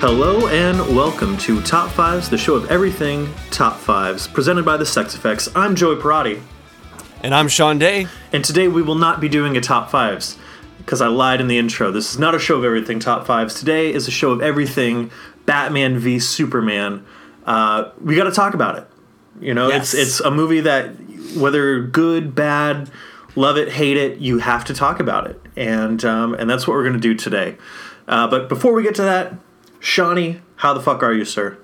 Hello and welcome to Top Fives, the show of everything Top Fives, presented by the Sex Effects. I'm Joey Parati, And I'm Sean Day. and today we will not be doing a Top Fives because I lied in the intro. This is not a show of everything Top Fives. Today is a show of everything Batman v Superman. Uh, we got to talk about it. You know, Yes. it's it's a movie that whether good, bad, love it, hate it, you have to talk about it, and um, and that's what we're gonna do today. Uh, but before we get to that, Shawnee, how the fuck are you, sir?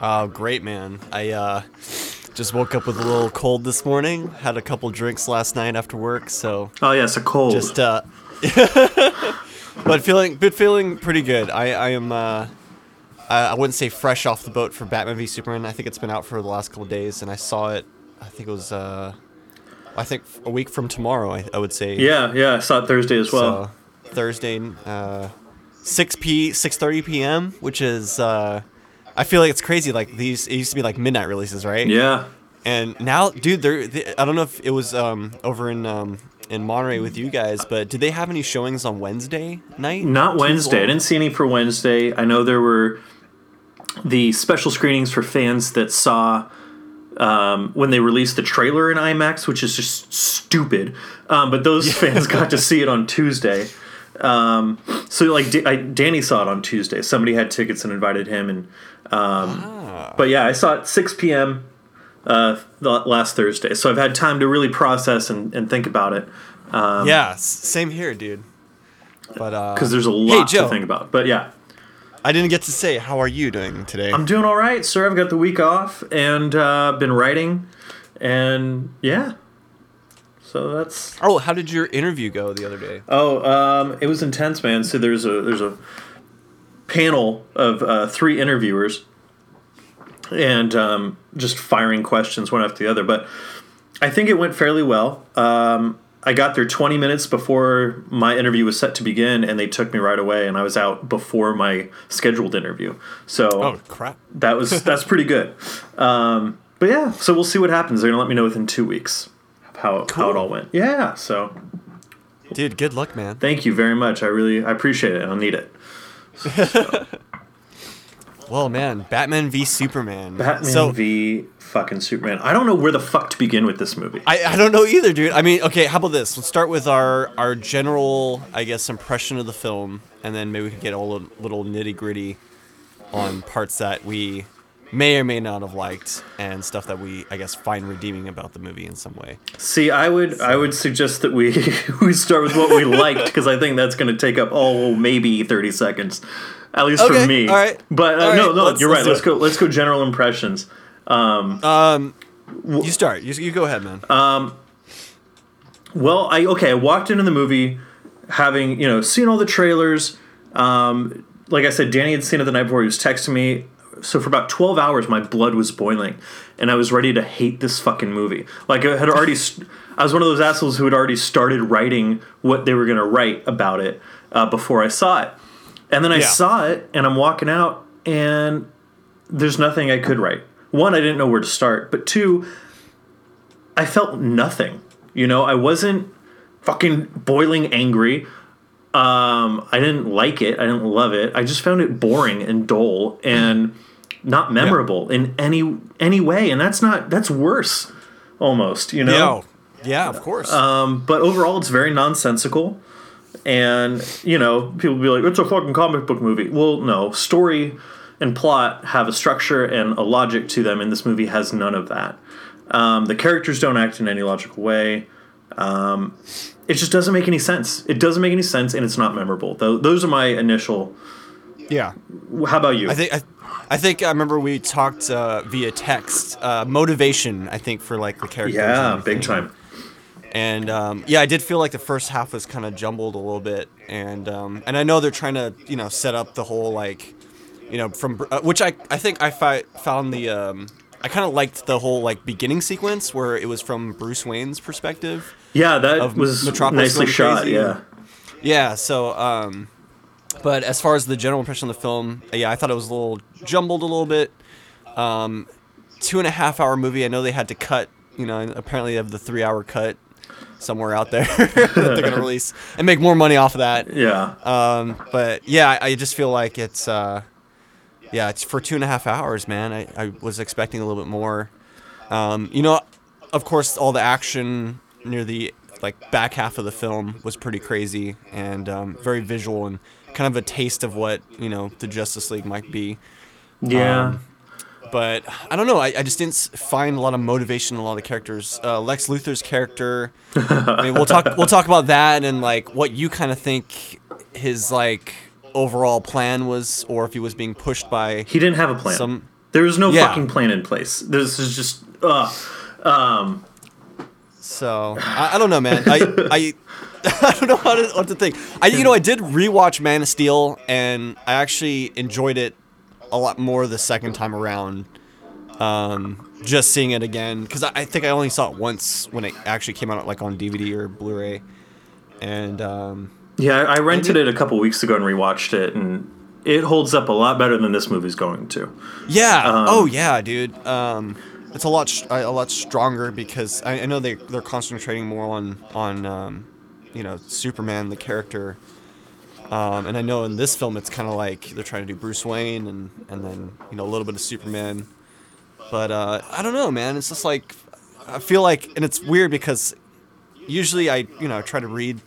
Oh, great, man. I uh, just woke up with a little cold this morning. Had a couple drinks last night after work, so Oh yes, a cold. just uh, but feeling, but feeling pretty good. I I am uh, I, I wouldn't say fresh off the boat for Batman v Superman. I think it's been out for the last couple days, and I saw it. I think it was uh, I think a week from tomorrow. I, I would say. yeah, yeah. I saw it Thursday as well. So Thursday, uh, six p six thirty p.m., which is uh, I feel like it's crazy. Like these, it used to be like midnight releases, right? yeah. And now, dude, they're, they, I don't know if it was um over in um in Monterey with you guys, but did they have any showings on Wednesday night? Not Wednesday. I didn't see any for Wednesday. I know there were the special screenings for fans that saw um, when they released the trailer in IMAX, which is just stupid. Um, but those fans got to see it on Tuesday. Um, so like D- I, Danny saw it on Tuesday. Somebody had tickets and invited him, and um, Ah. but yeah, I saw it 6 p.m. Uh, last Thursday. So I've had time to really process and, and think about it yeah, same here, dude. But uh, because there's a lot Joe. to think about. But yeah. I didn't get to say how are you doing today? I'm doing all right, sir. I've got the week off and uh, been writing, and yeah. So that's oh, how did your interview go the other day? oh, um, it was intense, man. So there's a there's a panel of uh, three interviewers, and um, just firing questions one after the other. But I think it went fairly well. Um, I got there 20 minutes before my interview was set to begin, and they took me right away, and I was out before my scheduled interview. So Oh crap! that was that's pretty good. Um, but yeah, so we'll see what happens. They're gonna let me know within two weeks how how it all went. Yeah, so Dude, good luck, man. thank you very much. I really I appreciate it. I'll need it. Well, man, Batman v Superman. Batman so, v fucking Superman. I don't know where the fuck to begin with this movie. I, I don't know either, dude. I mean, okay, how about this? Let's start with our our general, I guess, impression of the film, and then maybe we can get a little, little nitty gritty on parts that we may or may not have liked, and stuff that we, I guess, find redeeming about the movie in some way. See, I would I would suggest that we we start with what we liked because I think that's going to take up oh maybe thirty seconds, at least for me. all right. But uh, All no, right, no, let's- you're let's right. Let's go. Let's go. General impressions. Um, you start. You, you go ahead, man. Um Well, I okay. I walked into the movie having you know seen all the trailers. Um, like I said, Danny had seen it the night before. He was texting me. So for about twelve hours, my blood was boiling, and I was ready to hate this fucking movie. Like I had already, st- I was one of those assholes who had already started writing what they were going to write about it uh, before I saw it. And then I Yeah. saw it, and I'm walking out, and there's nothing I could write. One, I didn't know where to start, but two, I felt nothing. You know, I wasn't fucking boiling angry. Um, I didn't like it. I didn't love it. I just found it boring and dull and not memorable in any any way. And that's not that's worse, almost. You know. yeah, yeah, of course. Um, but overall, it's very nonsensical. And you know, people be like, "It's a fucking comic book movie." Well, no, story and plot have a structure and a logic to them, and this movie has none of that. Um, the characters don't act in any logical way. Um, it just doesn't make any sense. It doesn't make any sense, and it's not memorable. Tho- those are my initial. yeah. How about you? I think I, I think I remember we talked uh, via text. Uh, motivation, I think, for like the characters. yeah, big time. And um, yeah, I did feel like the first half was kind of jumbled a little bit, and um, and I know they're trying to you know set up the whole like, you know, from uh, which I I think I fi- found the um, I kind of liked the whole like beginning sequence where it was from Bruce Wayne's perspective. Yeah, that Of was Metropolis nicely shot. crazy. Yeah. Yeah, so um but as far as the general impression of the film, yeah, I thought it was a little jumbled a little bit. Um two and a half hour movie. I know they had to cut, you know, apparently they have the three hour cut somewhere out there that they're gonna release and make more money off of that. Yeah. Um, but yeah, I, I just feel like it's uh, yeah, it's for two and a half hours, man. I, I was expecting a little bit more. Um, you know, of course, all the action near the like back half of the film was pretty crazy and um, very visual and kind of a taste of what you know the Justice League might be. Yeah. Um, but I don't know. I, I just didn't find a lot of motivation in a lot of the characters. Uh, Lex Luthor's character. I mean, we'll talk. We'll talk about that and like what you kind of think his like overall plan was, or if he was being pushed by he didn't have a plan. some. there was no Yeah. fucking plan in place. This is just uh um So I, I don't know, man. I I. I don't know how to, what to think. I, you know, I did rewatch Man of Steel, and I actually enjoyed it a lot more the second time around. Um, just seeing it again because I, I think I only saw it once when it actually came out, like on DVD or Blu-ray, and um, yeah, I rented it a couple weeks ago and rewatched it and it holds up a lot better than this movie's going to. yeah, oh yeah, dude. Um, it's a lot a lot stronger because I, I know they they're concentrating more on on um, you know Superman the character. Um, and I know in this film it's kind of like they're trying to do Bruce Wayne and, and then you know a little bit of Superman, but uh, I don't know, man. It's just like I feel like, and it's weird because usually I you know try to read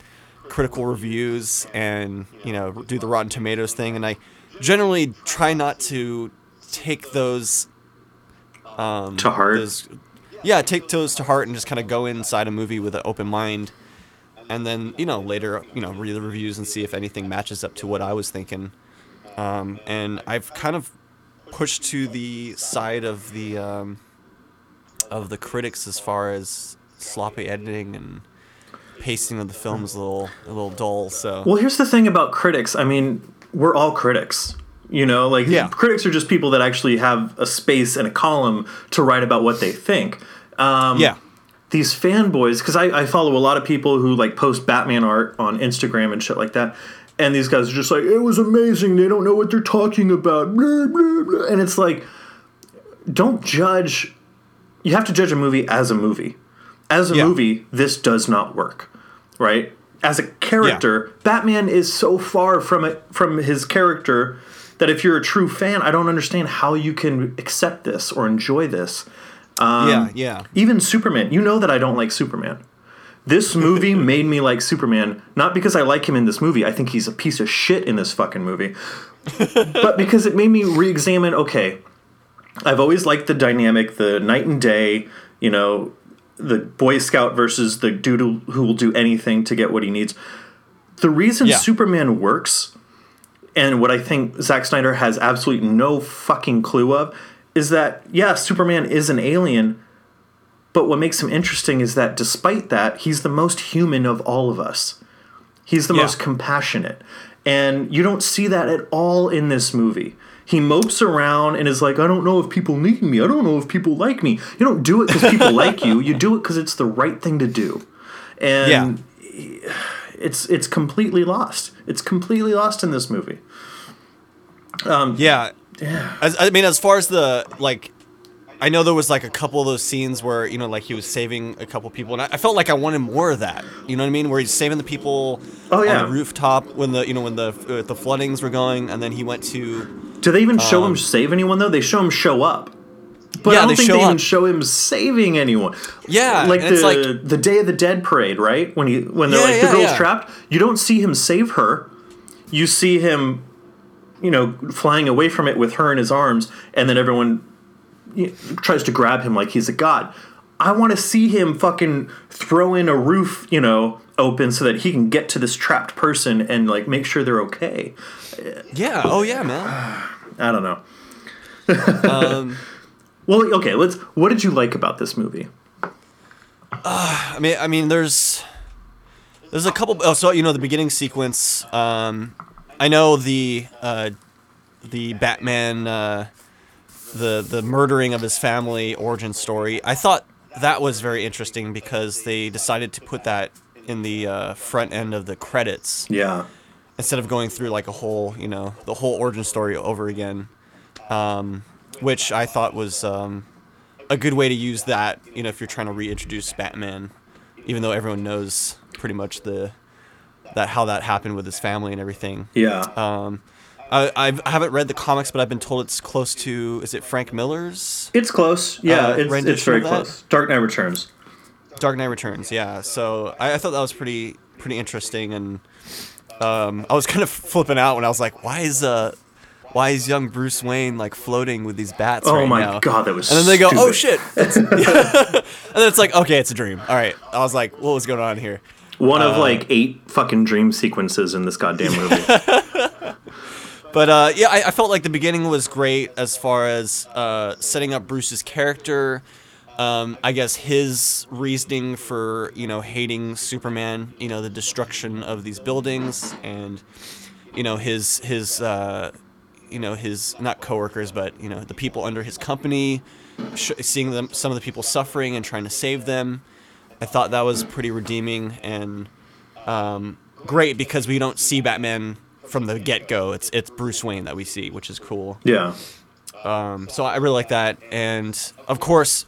critical reviews and you know do the Rotten Tomatoes thing, and I generally try not to take those um, To heart? those- yeah, take those to heart and just kind of go inside a movie with an open mind and then you know later you know read the reviews and see if anything matches up to what I was thinking. Um, and I've kind of pushed to the side of the um, of the critics as far as sloppy editing and pacing of the film is a little a little dull. So Well, here's the thing about critics. I mean, we're all critics. You know, like Yeah. critics are just people that actually have a space and a column to write about what they think. Um, yeah, these fanboys because I, I follow a lot of people who like post batman art on instagram and shit like that and these guys are just like it was amazing. They don't know what they're talking about. Blah, blah, blah. and it's like don't judge you have to judge a movie as a movie. As a Yeah. movie this does not work right? As a character batman is so far from it from his character that if you're a true fan i don't understand how you can accept this or enjoy this Um, yeah, yeah. even Superman. You know that I don't like Superman. This movie made me like Superman, not because I like him in this movie. I think he's a piece of shit in this fucking movie. but because it made me re examine okay, I've always liked the dynamic, the night and day, you know, the Boy Scout versus the dude who who will do anything to get what he needs. The reason Yeah. Superman works, and what I think Zack Snyder has absolutely no fucking clue of, is that, yeah, Superman is an alien, but what makes him interesting is that despite that, he's the most human of all of us. He's the Yeah. most compassionate. And you don't see that at all in this movie. He mopes around and is like, I don't know if people need me. I don't know if people like me. You don't do it because people like you. You do it because it's the right thing to do. And it's it's completely lost. It's completely lost in this movie. Um, yeah. As, I mean, as far as the like, I know there was like a couple of those scenes where you know, like he was saving a couple people, and I, I felt like I wanted more of that. You know what I mean? Where he's saving the people Oh, yeah. on the rooftop when the you know when the uh, the floodings were going, and then he went to Do they even show him save anyone though? They show him show up. But Um, Yeah, I don't they think they even show him saving anyone. Yeah, like the like- the Day of the Dead parade, right? When he when they're Yeah, like the girl's yeah. trapped, you don't see him save her. You see him, you know, flying away from it with her in his arms, and then everyone you know, tries to grab him like he's a god. I want to see him fucking throw in a roof, you know, open so that he can get to this trapped person and like make sure they're okay. yeah, oh yeah, man. I don't know. Um, Well, okay, let's. What did you like about this movie? I mean, I mean, there's there's a couple. Oh, so you know the beginning sequence. Um, I know the uh, the Batman, uh, the the murdering of his family origin story. I thought that was very interesting because they decided to put that in the uh, front end of the credits Yeah. instead of going through like a whole, you know, the whole origin story over again, um, which I thought was um, a good way to use that. You know, if you're trying to reintroduce Batman, even though everyone knows pretty much the that how that happened with his family and everything. Yeah. Um, I, I've, I haven't read the comics, but I've been told it's close to. Is it Frank Miller's It's close. Yeah, Uh, it's, it's very close. Dark Knight Returns. Dark Knight Returns? Yeah. So I, I thought that was pretty pretty interesting, and um, I was kind of flipping out when I was like, why is uh. Why is young Bruce Wayne like floating with these bats Oh right my now? god, that was. And then they go, "Oh shit!" And then it's like, "Okay, it's a dream." All right. I was like, "What was going on here?" One uh, of like eight fucking dream sequences in this goddamn movie. But uh, yeah, I, I felt like the beginning was great as far as uh, setting up Bruce's character. Um, I guess his reasoning for you know hating Superman, you know the destruction of these buildings, and you know his his uh, you know his not coworkers, but you know the people under his company, sh- seeing them some of the people suffering and trying to save them. I thought that was pretty redeeming and um, great because we don't see Batman from the get go. It's it's Bruce Wayne that we see, which is cool. yeah. Um, so I really like that, and of course,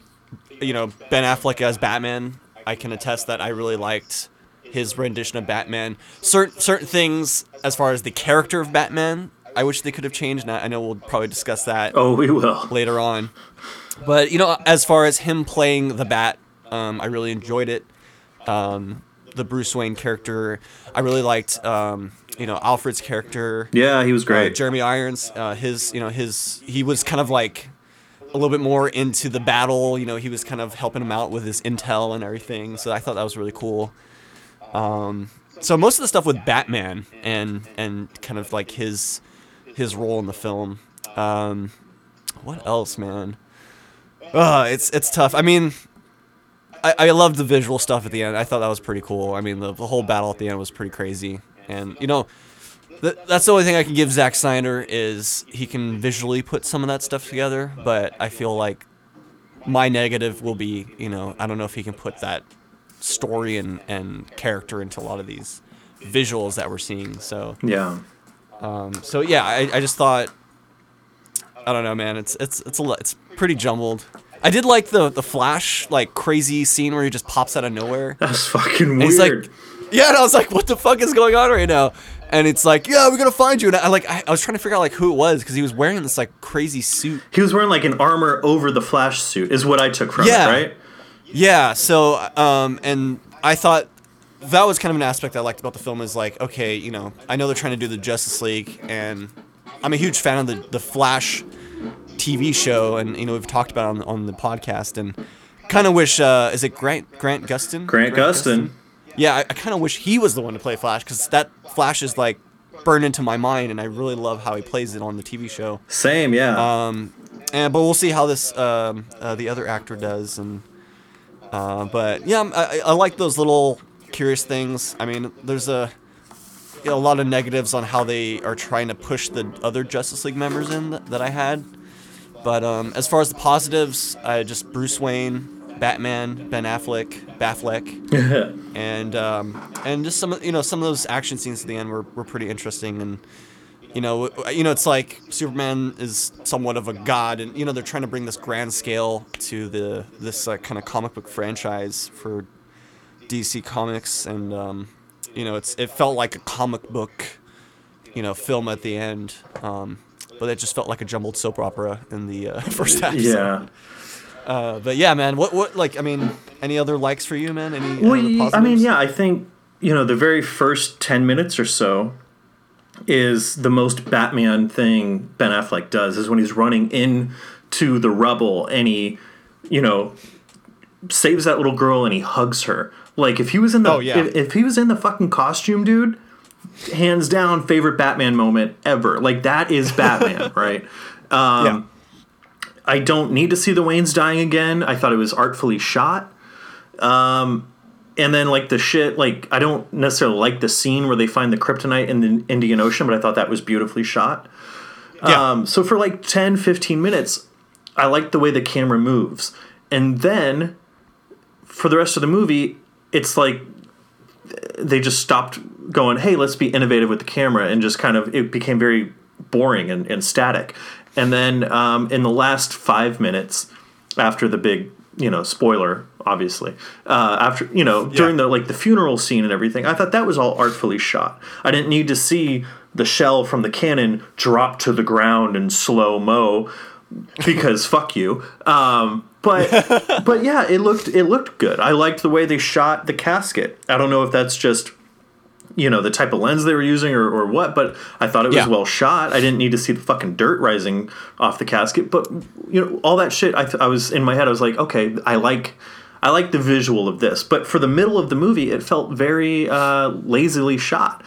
you know Ben Affleck as Batman. I can attest that I really liked his rendition of Batman. Certain certain things as far as the character of Batman, I wish they could have changed. And I I know we'll probably discuss that Oh, we will. later on. But you know, as far as him playing the Bat, um, I really enjoyed it. Um, the Bruce Wayne character, I really liked. Um, you know, Alfred's character. Yeah, he was Uh, great. Jeremy Irons, uh, his, you know, his, he was kind of like a little bit more into the battle. You know, he was kind of helping him out with his intel and everything. So I thought that was really cool. Um, so most of the stuff with Batman and and kind of like his his role in the film. Um, what else, man? Uh, it's it's tough. I mean, I, I loved the visual stuff at the end. I thought that was pretty cool. I mean, the, the whole battle at the end was pretty crazy. And you know, th- that's the only thing I can give Zack Snyder is he can visually put some of that stuff together. But I feel like my negative will be, you know, I don't know if he can put that story and and character into a lot of these visuals that we're seeing. So yeah. um, so yeah, I, I just thought, I don't know, man. It's it's it's a it's pretty jumbled. I did like the the Flash like crazy scene where he just pops out of nowhere. That's fucking And weird. he's like, yeah, and I was like, what the fuck is going on right now? And it's like, yeah, we're gonna find you. And I like, I, I was trying to figure out like who it was because he was wearing this like crazy suit. he was wearing like an armor over the flash suit, is what I took from Yeah. it, right? Yeah. So, um, and I thought that was kind of an aspect I liked about the film is like, okay, you know, I know they're trying to do the Justice League, and I'm a huge fan of the the Flash TV show, and you know we've talked about on on the podcast, and kind of wish uh, is it Grant Grant Gustin? Grant Gustin. Yeah, I, I kind of wish he was the one to play Flash because that Flash is like burned into my mind, and I really love how he plays it on the TV show. Same, yeah. Um, and but we'll see how this um, uh, the other actor does, and uh, but yeah, I'm- I, I like those little curious things. I mean, there's a a lot of negatives on how they are trying to push the other Justice League members in that, that I had, but um, as far as the positives, I just Bruce Wayne, Batman, Ben Affleck, Batfleck, and um, and just some of you know some of those action scenes at the end were, were pretty interesting. And you know you know it's like Superman is somewhat of a god. And you know they're trying to bring this grand scale to the this uh, kind of comic book franchise for DC Comics. And um, you know it's it felt like a comic book you know film at the end. Um, but it just felt like a jumbled soap opera in the uh, first half so- yeah. uh, but yeah man what what like I mean any other likes for you man any Well, I mean, yeah, I think you know the very first ten minutes or so is the most Batman thing Ben Affleck does is when he's running into the rubble and he, you know, saves that little girl and he hugs her. Like if he was in the Oh, yeah. if, if he was in the fucking costume, dude, hands down favorite Batman moment ever. Like that is Batman, right? Um, yeah I don't need to see the Waynes dying again. I thought it was artfully shot. Um, and then like the shit, like I don't necessarily like the scene where they find the kryptonite in the Indian Ocean, but I thought that was beautifully shot. yeah Um, so for like 10, 15 minutes, I liked the way the camera moves. And then for the rest of the movie, it's like they just stopped going, hey, let's be innovative with the camera, and just kind of it became very boring and, and static. And then um, in the last five minutes, after the big you know, spoiler, obviously. Uh, after you know, during the like the funeral scene and everything, I thought that was all artfully shot. I didn't need to see the shell from the cannon drop to the ground in slow mo because fuck you. Um, but but yeah, it looked it looked good. I liked the way they shot the casket. I don't know if that's just you know the type of lens they were using or, or what but i thought it was Yeah. well shot i didn't need to see the fucking dirt rising off the casket but you know all that shit i, th- I was in my head i was like okay i like i like the visual of this but for the middle of the movie it felt very uh, lazily shot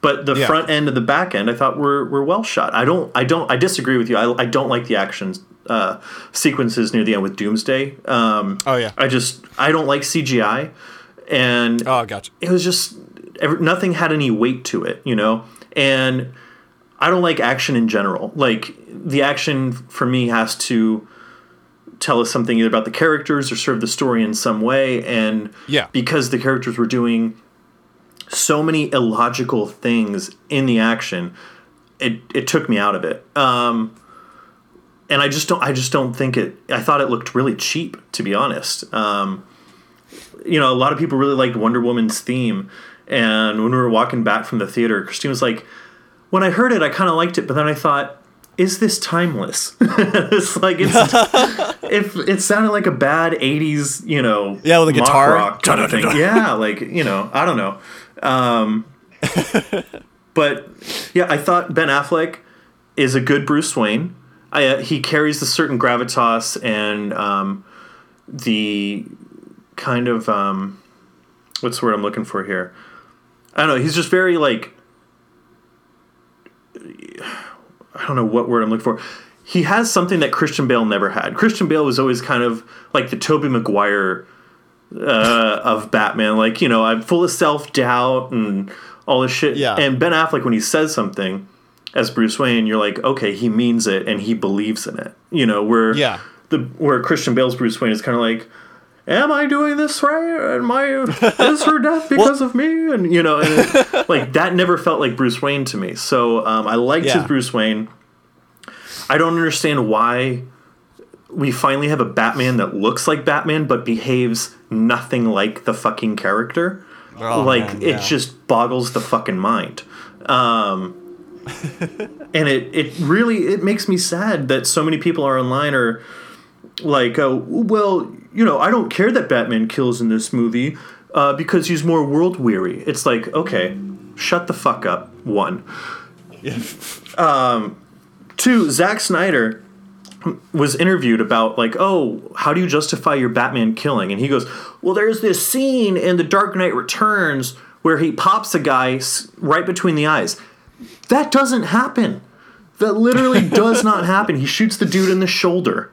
but the Yeah. front end and the back end i thought were, were well shot i don't i don't i disagree with you i, I don't like the action uh, sequences near the end with doomsday um, Oh yeah. i just i don't like cgi and Oh, gotcha. it was just every, nothing had any weight to it, you know. And I don't like action in general. Like the action for me has to tell us something either about the characters or serve the story in some way. And Yeah. because the characters were doing so many illogical things in the action, it it took me out of it. Um, and I just don't. I just don't think it. I thought it looked really cheap, to be honest. Um, you know, a lot of people really liked Wonder Woman's theme, and when we were walking back from the theater, Christine was like, "When I heard it, I kind of liked it, but then I thought." Is this timeless? it's like it's if it sounded like a bad '80s, you know, Yeah, with a guitar. rock kind of thing. Yeah, like you know, I don't know. Um, but yeah, I thought Ben Affleck is a good Bruce Wayne. I, uh, he carries a certain gravitas and um, the kind of um, what's the word I'm looking for here? I don't know. He's just very like I don't know what word I'm looking for. He has something that Christian Bale never had. Christian Bale was always kind of like the Tobey Maguire uh, of Batman. Like you know, I'm full of self doubt and all this shit. Yeah. And Ben Affleck, when he says something as Bruce Wayne, you're like, okay, he means it and he believes in it. You know, where Yeah. the where Christian Bale's Bruce Wayne is kind of like. Am I doing this right? Am I is her death because of me? And you know, and it- like that never felt like Bruce Wayne to me. So um, I liked Yeah. his Bruce Wayne. I don't understand why we finally have a Batman that looks like Batman but behaves nothing like the fucking character. Oh, like man, it yeah. just boggles the fucking mind. Um, and it it really it makes me sad that so many people are online are like, oh, well, you know, I don't care that Batman kills in this movie uh, because he's more world weary. It's like, okay, shut the fuck up. One. Um, two, Zack Snyder was interviewed about like, oh, how do you justify your Batman killing? And he goes, well, there's this scene in The Dark Knight Returns where he pops a guy right between the eyes. That doesn't happen. That literally does not happen. He shoots the dude in the shoulder.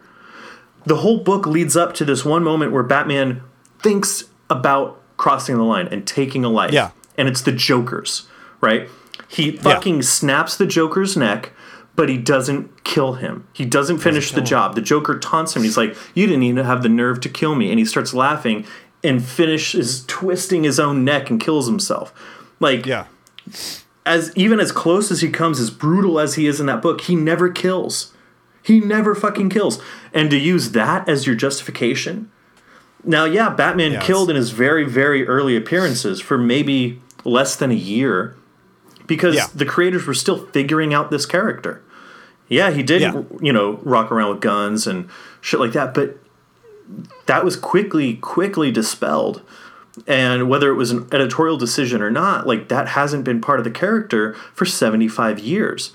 The whole book leads up to this one moment where Batman thinks about crossing the line and taking a life. Yeah. And it's the Joker's, right? He fucking snaps the Joker's neck, but he doesn't kill him. He doesn't finish the kill him. job. The Joker taunts him. He's like, You didn't even have the nerve to kill me. And he starts laughing and finishes twisting his own neck and kills himself. Like, Yeah. as even as close as he comes, as brutal as he is in that book, he never kills. He never fucking kills. And to use that as your justification. Now, yeah, Batman Yeah, killed in his very, very early appearances for maybe less than a year because Yeah. the creators were still figuring out this character. Yeah, he did, Yeah. you know, rock around with guns and shit like that, but that was quickly, quickly dispelled. And whether it was an editorial decision or not, like that hasn't been part of the character for 75 years.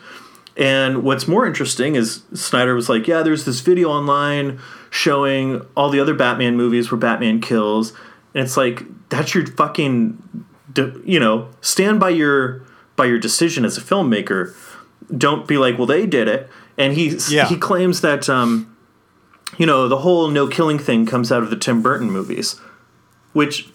And what's more interesting is Snyder was like, yeah, there's this video online showing all the other Batman movies where Batman kills. And it's like, that's your fucking, you know, stand by your by your decision as a filmmaker. Don't be like, well, they did it. And he Yeah. he claims that, um, you know, the whole no killing thing comes out of the Tim Burton movies, which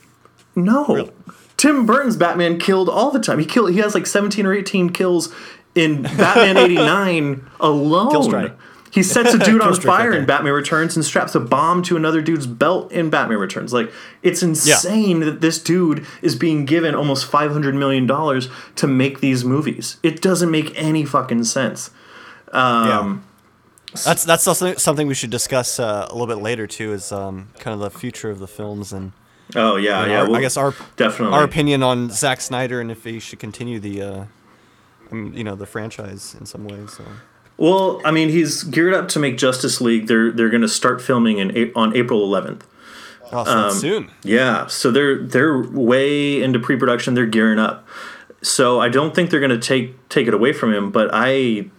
no. Tim Burton's Batman killed all the time. He killed. He has like seventeen or eighteen kills in Batman '89 alone. Killstrike. He sets a dude on fire right in. Batman Returns and straps a bomb to another dude's belt in Batman Returns. Like it's insane that this dude is being given almost five hundred million dollars to make these movies. It doesn't make any fucking sense. Um, That's that's also something we should discuss uh, a little bit later too. Is um, kind of the future of the films and Oh yeah, and yeah. our- well, I guess our definitely our opinion on Zack Snyder and if he should continue the uh, you know the franchise in some ways. So. Well, I mean, he's geared up to make Justice League. They're they're going to start filming in on April 11th. Oh, so Um, soon. Yeah, so they're they're way into pre-production. They're gearing up. So I don't think they're going to take take it away from him, but I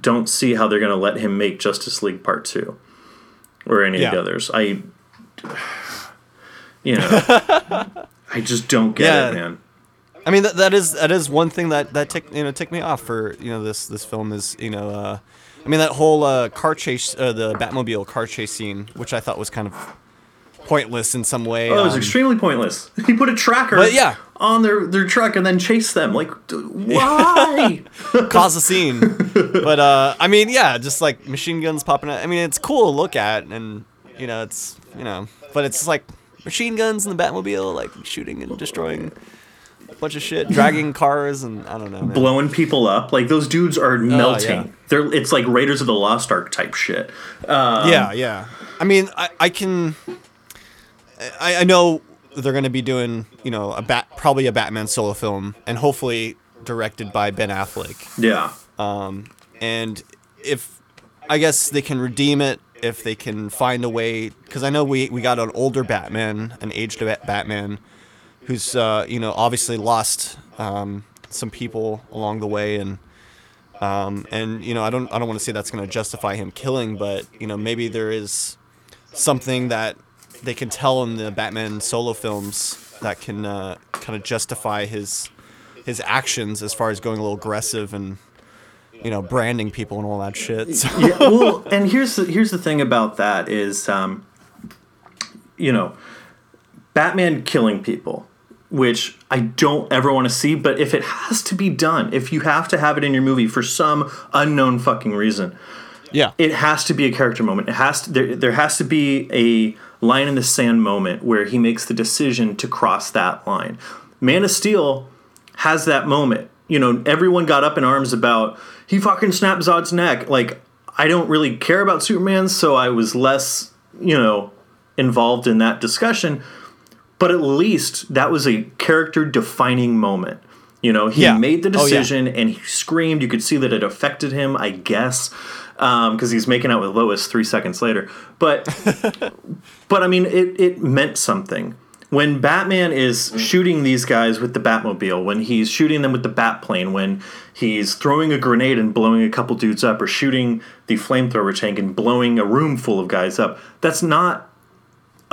don't see how they're going to let him make Justice League Part 2 or any of the others. I you know, I just don't get Yeah. it, man. I mean that, that is that is one thing that that tick, you know ticked me off for you know this this film is you know uh, I mean that whole uh, car chase uh, the Batmobile car chase scene which I thought was kind of pointless in some way. Oh, it was um, extremely pointless. He put a tracker But yeah. on their, their truck and then chased them. Like, d- why? cause a scene. but uh, I mean, yeah, just like machine guns popping out. I mean, it's cool to look at, and you know, it's you know, but it's like machine guns in the Batmobile, like shooting and destroying bunch of shit, dragging cars, and I don't know, man. Blowing people up. Like, those dudes are melting. yeah. They're It's like Raiders of the Lost Ark type shit. Um, yeah, yeah. I mean, I, I can. I, I know they're going to be doing, you know, a bat, probably a Batman solo film, and hopefully directed by Ben Affleck. Yeah. and if I guess they can redeem it if they can find a way because I know we we got an older Batman, an aged Batman, who's uh, you know obviously lost um, some people along the way and. Um, and you know, I don't, I don't want to say that's going to justify him killing, but you know, maybe there is something that they can tell in the Batman solo films that can uh, kind of justify his his actions as far as going a little aggressive and you know branding people and all that shit. So, yeah, well, and here's the, here's the thing about that is, um, you know, Batman killing people, which I don't ever want to see. But if it has to be done, if you have to have it in your movie for some unknown fucking reason, yeah, it has to be a character moment. It has to there, there has to be a line in the sand moment where he makes the decision to cross that line. Man of Steel has that moment. You know, everyone got up in arms about he fucking snapped Zod's neck. Like I don't really care about Superman, so I was less, you know, involved in that discussion. But at least that was a character defining moment. You know, he Yeah. made the Oh, yeah. decision and he screamed. You could see that it affected him, I guess, um, because he's making out with Lois three seconds later. But, but I mean, it, it meant something. When Batman is shooting these guys with the Batmobile, when he's shooting them with the Batplane, when he's throwing a grenade and blowing a couple dudes up, or shooting the flamethrower tank and blowing a room full of guys up, that's not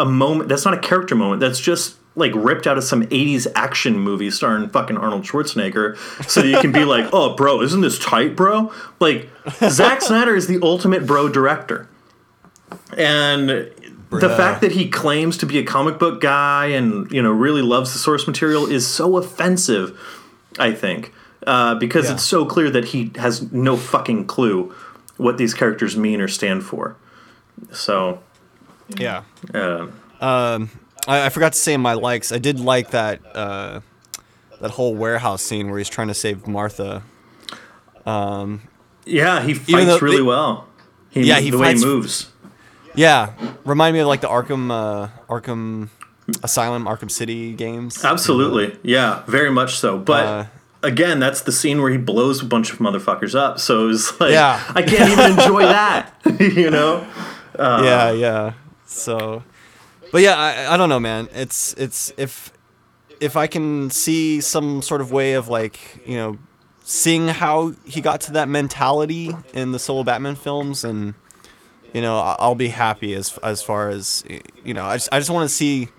a moment. That's not a character moment. That's just like ripped out of some 80s action movie starring fucking Arnold Schwarzenegger so that you can be like, oh, bro, isn't this tight, bro? Like, Zack Snyder is the ultimate bro director. And the fact that he claims to be a comic book guy and, you know, really loves the source material is so offensive, I think, uh, because Yeah. it's so clear that he has no fucking clue what these characters mean or stand for. So, yeah. uh, I, I forgot to say in my likes. I did like that uh, that whole warehouse scene where he's trying to save Martha. Yeah, he fights really they- well. He, Yeah, he the fights- way he moves. Yeah, remind me of like the Arkham uh, Arkham Asylum, Arkham City games. Absolutely, yeah, very much so. But Uh, again, that's the scene where he blows a bunch of motherfuckers up. So it's like, Yeah. I can't even enjoy that. you know? yeah, yeah. So, but yeah, I, I don't know, man. It's it's if if I can see some sort of way of like you know seeing how he got to that mentality in the solo Batman films, and you know I'll be happy as as far as you know. I just I just want to see.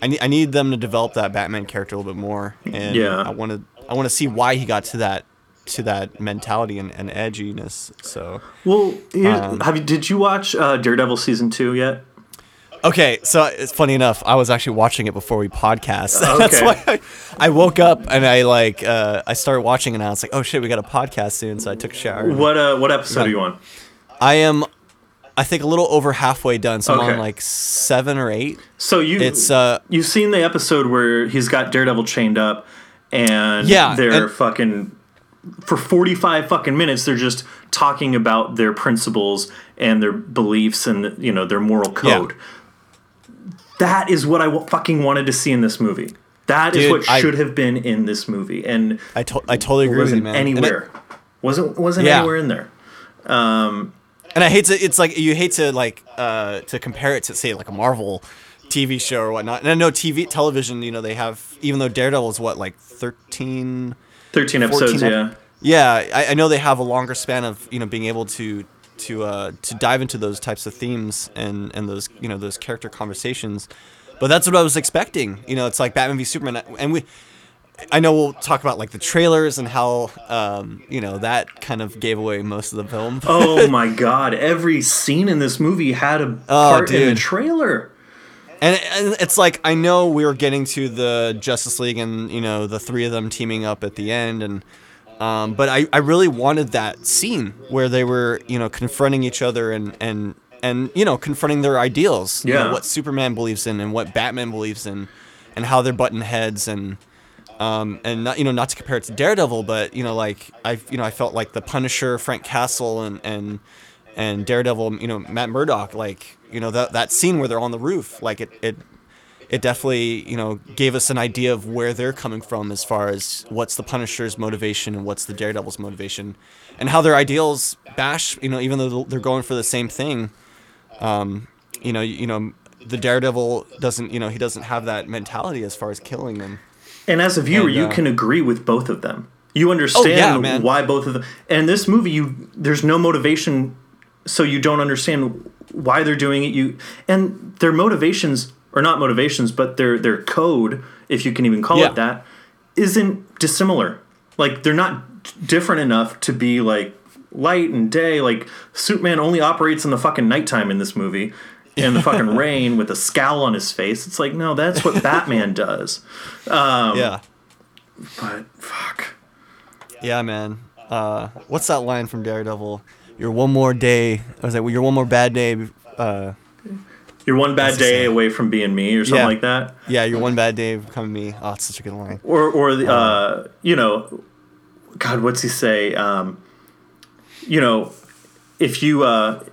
I need, I need them to develop that Batman character a little bit more, and Yeah. I want to I want to see why he got to that to that mentality and, and edginess. So Well, Um, have you? Did you watch uh, Daredevil season two yet? Okay, so it's funny enough. I was actually watching it before we podcast. That's Okay. why I, I woke up and I like uh, I started watching and I was like, oh shit, we got a podcast soon. So I took a shower. What uh, what episode are you on? I am, I think a little over halfway done. So I'm on like seven or eight. So you It's uh you've seen the episode where he's got Daredevil chained up, and Yeah, they're and- fucking for 45 fucking minutes they're just talking about their principles and their beliefs and you know their moral code. That is what I w- fucking wanted to see in this movie. That is Dude, what I- should have been in this movie, and I, to- I totally agree with you, wasn't man. I- anywhere. wasn't wasn't Yeah. anywhere in there. and I hate to. It's like you hate to like uh, to compare it to say like a Marvel TV show or whatnot. And I know TV television. You know they have even though Daredevil is what like thirteen. 13 episodes, 14 ep- yeah. Yeah, I, I know they have a longer span of you know being able to to uh, to dive into those types of themes and and those you know those character conversations. But that's what I was expecting. You know, it's like Batman v Superman, and we. I know we'll talk about like the trailers and how um, you know that kind of gave away most of the film. Oh my god! Every scene in this movie had a Oh, part in the trailer. And, and it's like I know we were getting to the Justice League and you know the three of them teaming up at the end and um, but I, I really wanted that scene where they were you know confronting each other and and and you know confronting their ideals you know, Yeah. what Superman believes in and what Batman believes in and how they're button heads and um, and not you know not to compare it to Daredevil but you know like I you know I felt like the Punisher Frank Castle and and and Daredevil you know Matt Murdock like you know that that scene where they're on the roof like it it it definitely you know gave us an idea of where they're coming from as far as what's the Punisher's motivation and what's the Daredevil's motivation and how their ideals bash you know even though they're going for the same thing um, you know you know the Daredevil doesn't you know he doesn't have that mentality as far as killing them And as a viewer, And, you uh, can agree with both of them. You understand man. why both of them. And this movie, you there's no motivation, so you don't understand why they're doing it. You and their motivations are not motivations, but their their code, if you can even call Yeah. it that, isn't dissimilar. Like they're not different enough to be like light and day. Like Superman only operates in the fucking nighttime in this movie. In the fucking rain with a scowl on his face. It's like, no, that's what Batman does. yeah But fuck. yeah man uh, what's that line from Daredevil you're one more day I was like well, you're one more bad day uh, You're one bad day away from being me, or something Yeah. like that. yeah you're one bad day becoming me oh it's such a good line Or, or the, uh, you know, God, what's he say? Um, you know, if you uh,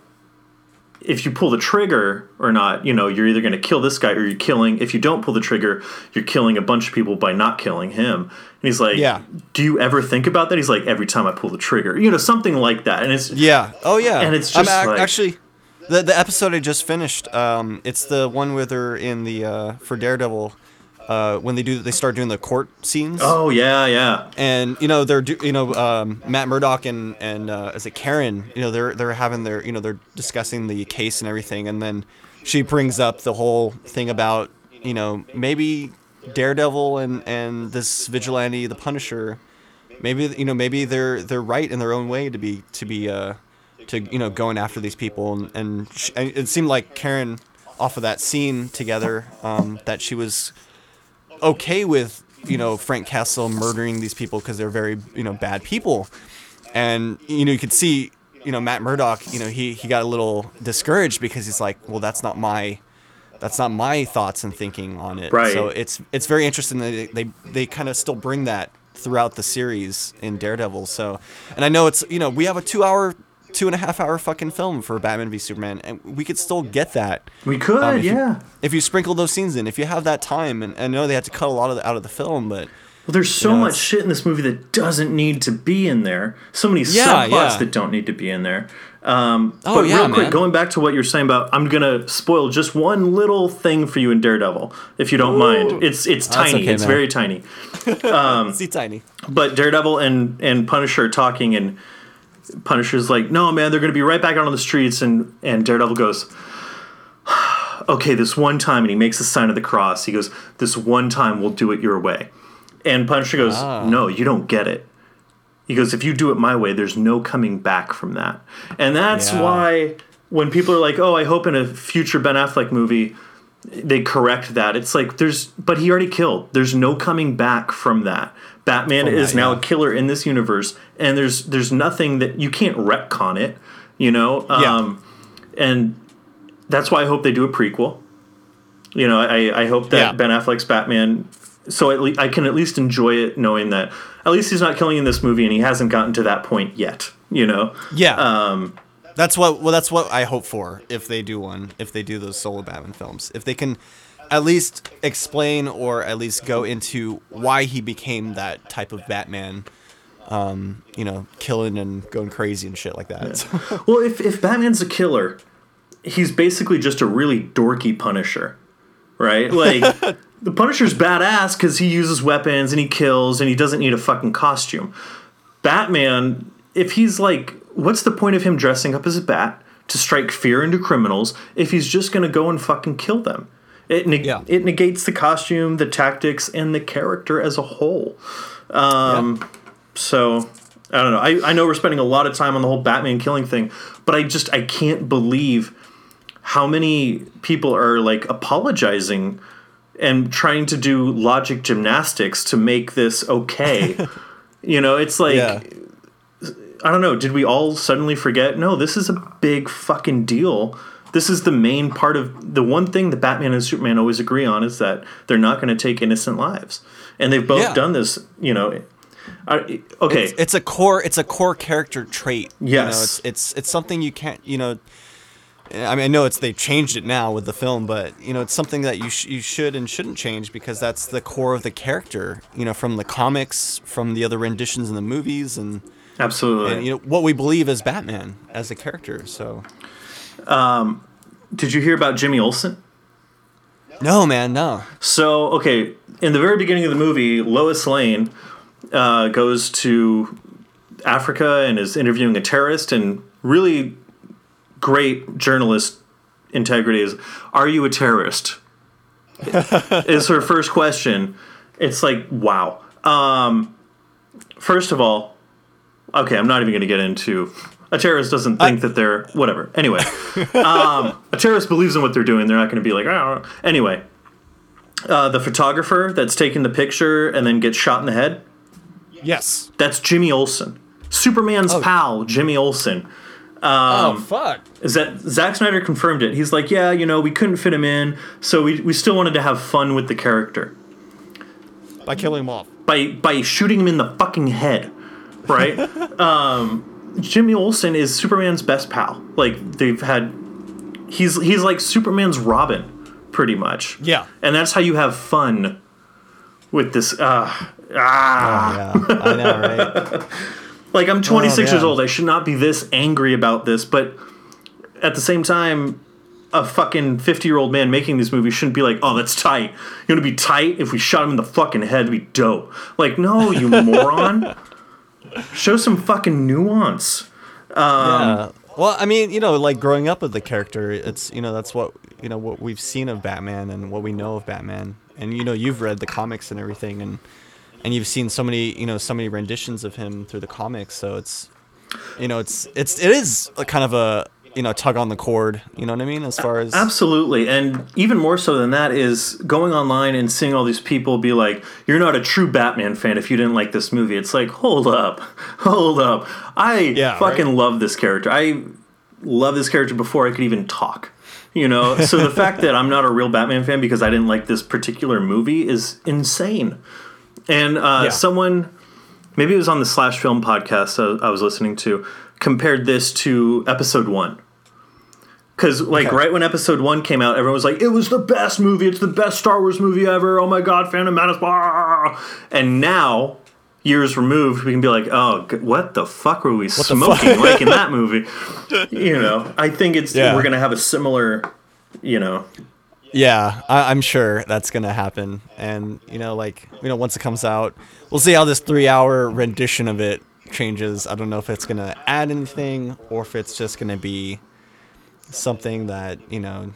if you pull the trigger or not, you know, you're either going to kill this guy or you're killing. If you don't pull the trigger, you're killing a bunch of people by not killing him. And he's like, Yeah. Do you ever think about that? He's like, Every time I pull the trigger, you know, something like that. And it's Yeah. Oh yeah. And it's I'm just ac- like- actually the the episode I just finished. Um, it's the one where they're in the uh, for Daredevil. Uh, when they do they start doing the court scenes. oh yeah, yeah, And you know they're do, you know um, Matt Murdock and and uh, is it Karen? You know they're they're having their you know they're discussing the case and everything, and then she brings up the whole thing about you know maybe Daredevil and and this vigilante, the Punisher, maybe you know maybe they're they're right in their own way to be to be uh to you know going after these people and and, sh and it seemed like Karen off of that scene together um, that she was okay with you know Frank Castle murdering these people because they're very you know bad people, and you know you could see you know Matt Murdock you know he he got a little discouraged because he's like well that's not my that's not my thoughts and thinking on it. Right. So it's it's very interesting that they they, they kind of still bring that throughout the series in Daredevil. So and I know it's you know we have a two hour. Two and a half hour fucking film for Batman v Superman, and we could still get that we could, um, if you- yeah. if you sprinkle those scenes in, if you have that time, and I know they had to cut a lot of the, out of the film, but Well, there's so know, much shit in this movie that doesn't need to be in there. So many Yeah, subplots yeah. that don't need to be in there. Um, Oh, but yeah, real quick, man. going back to what you're saying about, I'm gonna spoil just one little thing for you in Daredevil, if you don't mind. It's it's That's tiny. okay, it's man. very tiny. see tiny. But Daredevil and and Punisher talking, and Punisher's like, "No, man, they're gonna be right back out on the streets." And and Daredevil goes, "Okay, this one time," and he makes the sign of the cross. He goes, "This one time, we'll do it your way." And Punisher goes, Ah. "No, you don't get it." He goes, "If you do it my way, there's no coming back from that." And that's Yeah. why when people are like, "Oh, I hope in a future Ben Affleck movie." They correct that. It's like there's, but he already killed. There's no coming back from that. Batman From is now yeah. a killer in this universe, and there's there's nothing that you can't retcon it, you know. Um, and that's why I hope they do a prequel. You know, I I hope that Yeah. Ben Affleck's Batman so at le- I can at least enjoy it knowing that at least he's not killing in this movie and he hasn't gotten to that point yet. You know. Yeah. Um, That's what well that's what I hope for if they do one, if they do those solo Batman films. If they can at least explain or at least go into why he became that type of Batman. Um, you know, killing and going crazy and shit like that. well, if if Batman's a killer, he's basically just a really dorky Punisher, right? Like the Punisher's badass because he uses weapons and he kills and he doesn't need a fucking costume. Batman, if he's like, what's the point of him dressing up as a bat to strike fear into criminals if he's just gonna go and fucking kill them? It neg- Yeah. it negates the costume, the tactics, and the character as a whole. Um, So I don't know. I, I know we're spending a lot of time on the whole Batman killing thing, but I just I can't believe how many people are like apologizing and trying to do logic gymnastics to make this okay. you know, it's like yeah. I don't know. Did we all suddenly forget? No, this is a big fucking deal. This is the main part of the one thing that Batman and Superman always agree on is that they're not going to take innocent lives, and they've both Yeah. done this. You know, I, okay, It's, it's a core it's a core character trait. You know, Yes. it's it's it's something you can't, you know, I mean, I know it's they've changed it now with the film, but you know, it's something that you sh- you should and shouldn't change because that's the core of the character. You know, from the comics, from the other renditions in the movies, and absolutely. and you know what we believe as Batman as a character. So Did you hear about Jimmy Olsen? no, man, no. So, okay, in the very beginning of the movie, Lois Lane uh, goes to Africa and is interviewing a terrorist, and really great journalist integrity is, "Are you a terrorist?" is her first question. It's like, wow. Um, first of all, okay, I'm not even going to get into. A terrorist doesn't think that they're whatever. Anyway, um, a terrorist believes in what they're doing. They're not going to be like, oh. Anyway, uh, the photographer that's taking the picture and then gets shot in the head. Yes. That's Jimmy Olsen, Superman's pal, Jimmy Olsen. oh fuck. Is that Zack Snyder confirmed it? He's like, yeah, you know, we couldn't fit him in, so we, we still wanted to have fun with the character By killing him off. by by shooting him in the fucking head, right? um, Jimmy Olsen is Superman's best pal. Like they've had, he's he's like Superman's Robin, pretty much. Yeah. and that's how you have fun with this. Uh, ah, Yeah, I know, right? like I'm 26 years old. I should not be this angry about this, but at the same time. A fucking 50 year old man making these movies shouldn't be like, oh, that's tight. You want to be tight? If we shot him in the fucking head, it'd be dope. Like, no, you moron. Show some fucking nuance. Um, yeah. Well, I mean, you know, like growing up with the character, it's you know that's what you know what we've seen of Batman and what we know of Batman, and you know you've read the comics and everything, and and you've seen so many you know so many renditions of him through the comics, so it's you know it's it's it is a kind of a you know tug on the cord, you know what I mean, as far as Absolutely. And even more so than that is going online and seeing all these people be like, you're not a true Batman fan if you didn't like this movie. It's like, hold up. Hold up. I Yeah, fucking right? love this character. I love this character before I could even talk. You know, so the fact that I'm not a real Batman fan because I didn't like this particular movie is insane. And uh, Yeah. someone, maybe it was on the Slash Film podcast I, I was listening to, compared this to episode one. Because, like, Okay. right when episode one came out, everyone was like, it was the best movie. It's the best Star Wars movie ever. Oh my God, Phantom Menace. blah." And now, years removed, we can be like, oh, what the fuck were we smoking like in that movie? You know, I think it's, Yeah. we're going to have a similar, you know, Yeah, I, I'm sure that's gonna happen, and you know, like you know, once it comes out, we'll see how this three-hour rendition of it changes. I don't know if it's gonna add anything or if it's just gonna be something that you know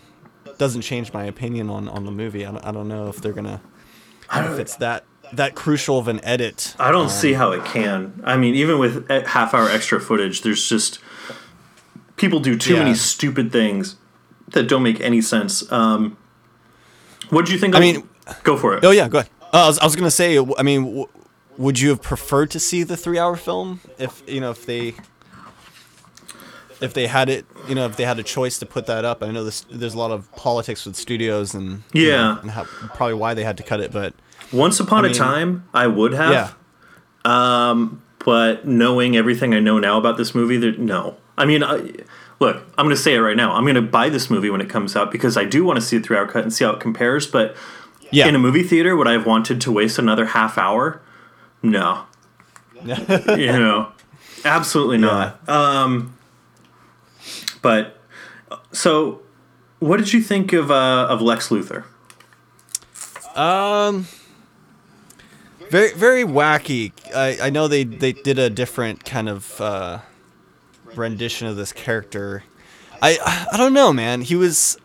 doesn't change my opinion on on the movie. I don't, I don't know if they're gonna if it's that that crucial of an edit. I don't see how it can. I mean, even with half hour extra footage, there's just people do too Yeah. many stupid things that don't make any sense. Um, what do you think? I of- mean- go for it. Oh yeah, go ahead. Uh, I was I was gonna say, I mean, w- would you have preferred to see the three-hour film if you know if they if they had it, you know, if they had a choice to put that up? I know this, there's a lot of politics with studios and you Yeah. know, and how, probably why they had to cut it, but Once upon mean- a time, I would have. Yeah. Um, but knowing everything I know now about this movie, there, no. I mean, I, look, I'm going to say it right now. I'm going to buy this movie when it comes out because I do want to see it three hour cut and see how it compares. But Yeah. in a movie theater, would I have wanted to waste another half hour? No. you know, absolutely not. Um, but so, what did you think of uh, of Lex Luthor? Um, very very wacky. I, I know they, they did a different kind of uh, rendition of this character. I I don't know, man. He was.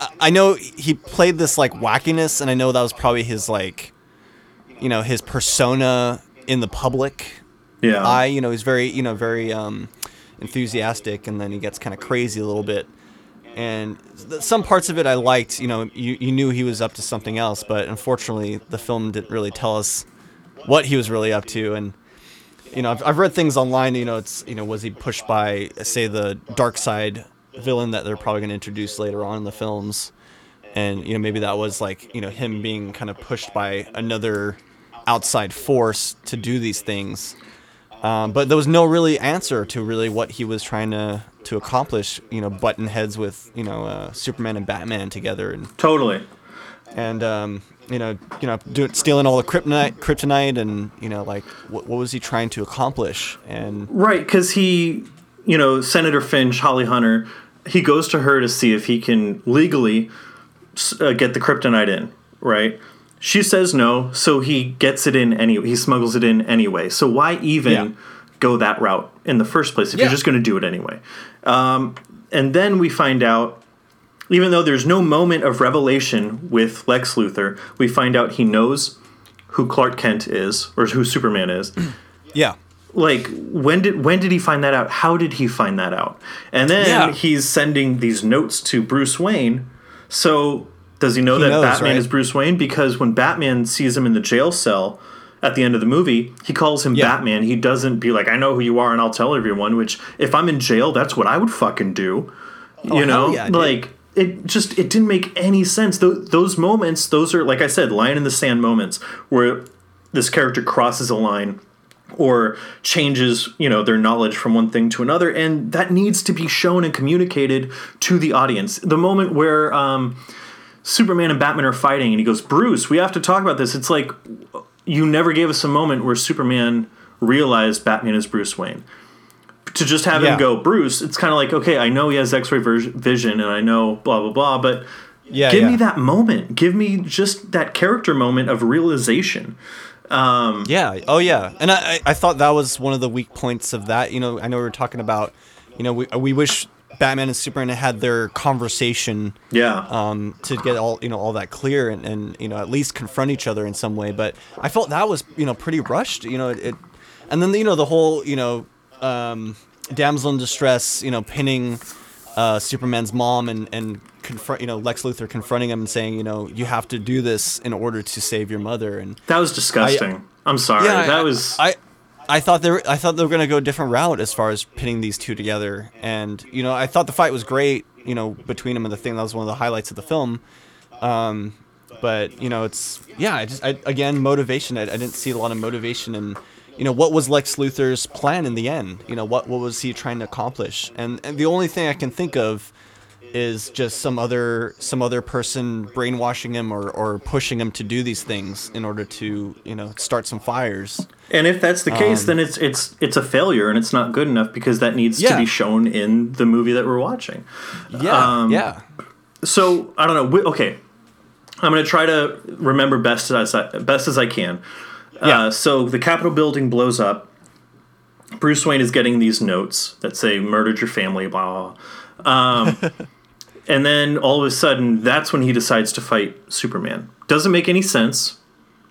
I- I know he played this like wackiness, and I know that was probably his like, you know, his persona in the public Yeah, eye. You know, he's very you know very um, enthusiastic, and then he gets kind of crazy a little bit. And some parts of it I liked. You know, you, you knew he was up to something else, but unfortunately, the film didn't really tell us what he was really up to. And you know, I've, I've read things online. You know, it's you know, was he pushed by say the dark side villain that they're probably going to introduce later on in the films? And you know, maybe that was like you know him being kind of pushed by another outside force to do these things. Um, but there was no really answer to really what he was trying to to accomplish. You know, button heads with you know uh, Superman and Batman together, and totally. and um, you know you know do, stealing all the kryptonite, kryptonite, and you know like what, what was he trying to accomplish? And Right, because he, you know, Senator Finch, Holly Hunter, he goes to her to see if he can legally uh, get the kryptonite in, right? She says no, so he gets it in anyway. He smuggles it in anyway. So why even Yeah. go that route in the first place if Yeah. you're just going to do it anyway? Um, and then we find out, even though there's no moment of revelation with Lex Luthor, we find out he knows who Clark Kent is or who Superman is yeah, like when did when did he find that out how did he find that out and then Yeah. he's sending these notes to bruce wayne so does he know He that knows, batman right? is bruce wayne? Because when batman sees him in the jail cell at the end of the movie he calls him Yeah. batman. He doesn't be like i know who you are and i'll tell everyone which if i'm in jail that's what i would fucking do you know? yeah, like it just it didn't make any sense. Tho- those moments those are like i said line in the sand moments where this character crosses a line or changes you know their knowledge from one thing to another and that needs to be shown and communicated to the audience. The moment where um, superman and batman are fighting and he goes bruce we have to talk about this it's like you never gave us a moment where superman realized batman is bruce wayne to just have Yeah. him go bruce it's kind of like okay i know he has x-ray ver- vision and i know blah blah blah but yeah. give yeah. me that moment give me just that character moment of realization um, Yeah. Oh, yeah. And I, I I thought that was one of the weak points of that. You know, I know we were talking about, you know, we, we wish Batman and Superman had their conversation yeah um, to get all you know all that clear and, and you know at least confront each other in some way. But I felt that was you know pretty rushed. You know it, it and then you know the whole you know um, damsel in distress. You know pinning uh, Superman's mom and and confront you know Lex Luthor confronting him and saying you know you have to do this in order to save your mother and That was disgusting. I, am sorry. yeah, that I- was I. I thought they were, I thought they were gonna go a different route as far as pinning these two together, and you know I thought the fight was great, you know between them and the thing that was one of the highlights of the film, um, but you know it's yeah I just I, again motivation. I, I didn't see a lot of motivation and you know what was Lex Luthor's plan in the end? You know what what was he trying to accomplish? And, and the only thing I can think of is just some other some other person brainwashing him or, or pushing him to do these things in order to you know start some fires and if that's the case, um, then it's it's it's a failure and it's not good enough because that needs to be shown in the movie that we're watching. yeah Um, yeah So I don't know. Okay, I'm gonna try to remember best as I, best as I can. Yeah. Uh, so the Capitol building blows up. Bruce Wayne is getting these notes that say "murdered your family," blah. blah, blah. Um, and then all of a sudden, that's when he decides to fight Superman. Doesn't make any sense.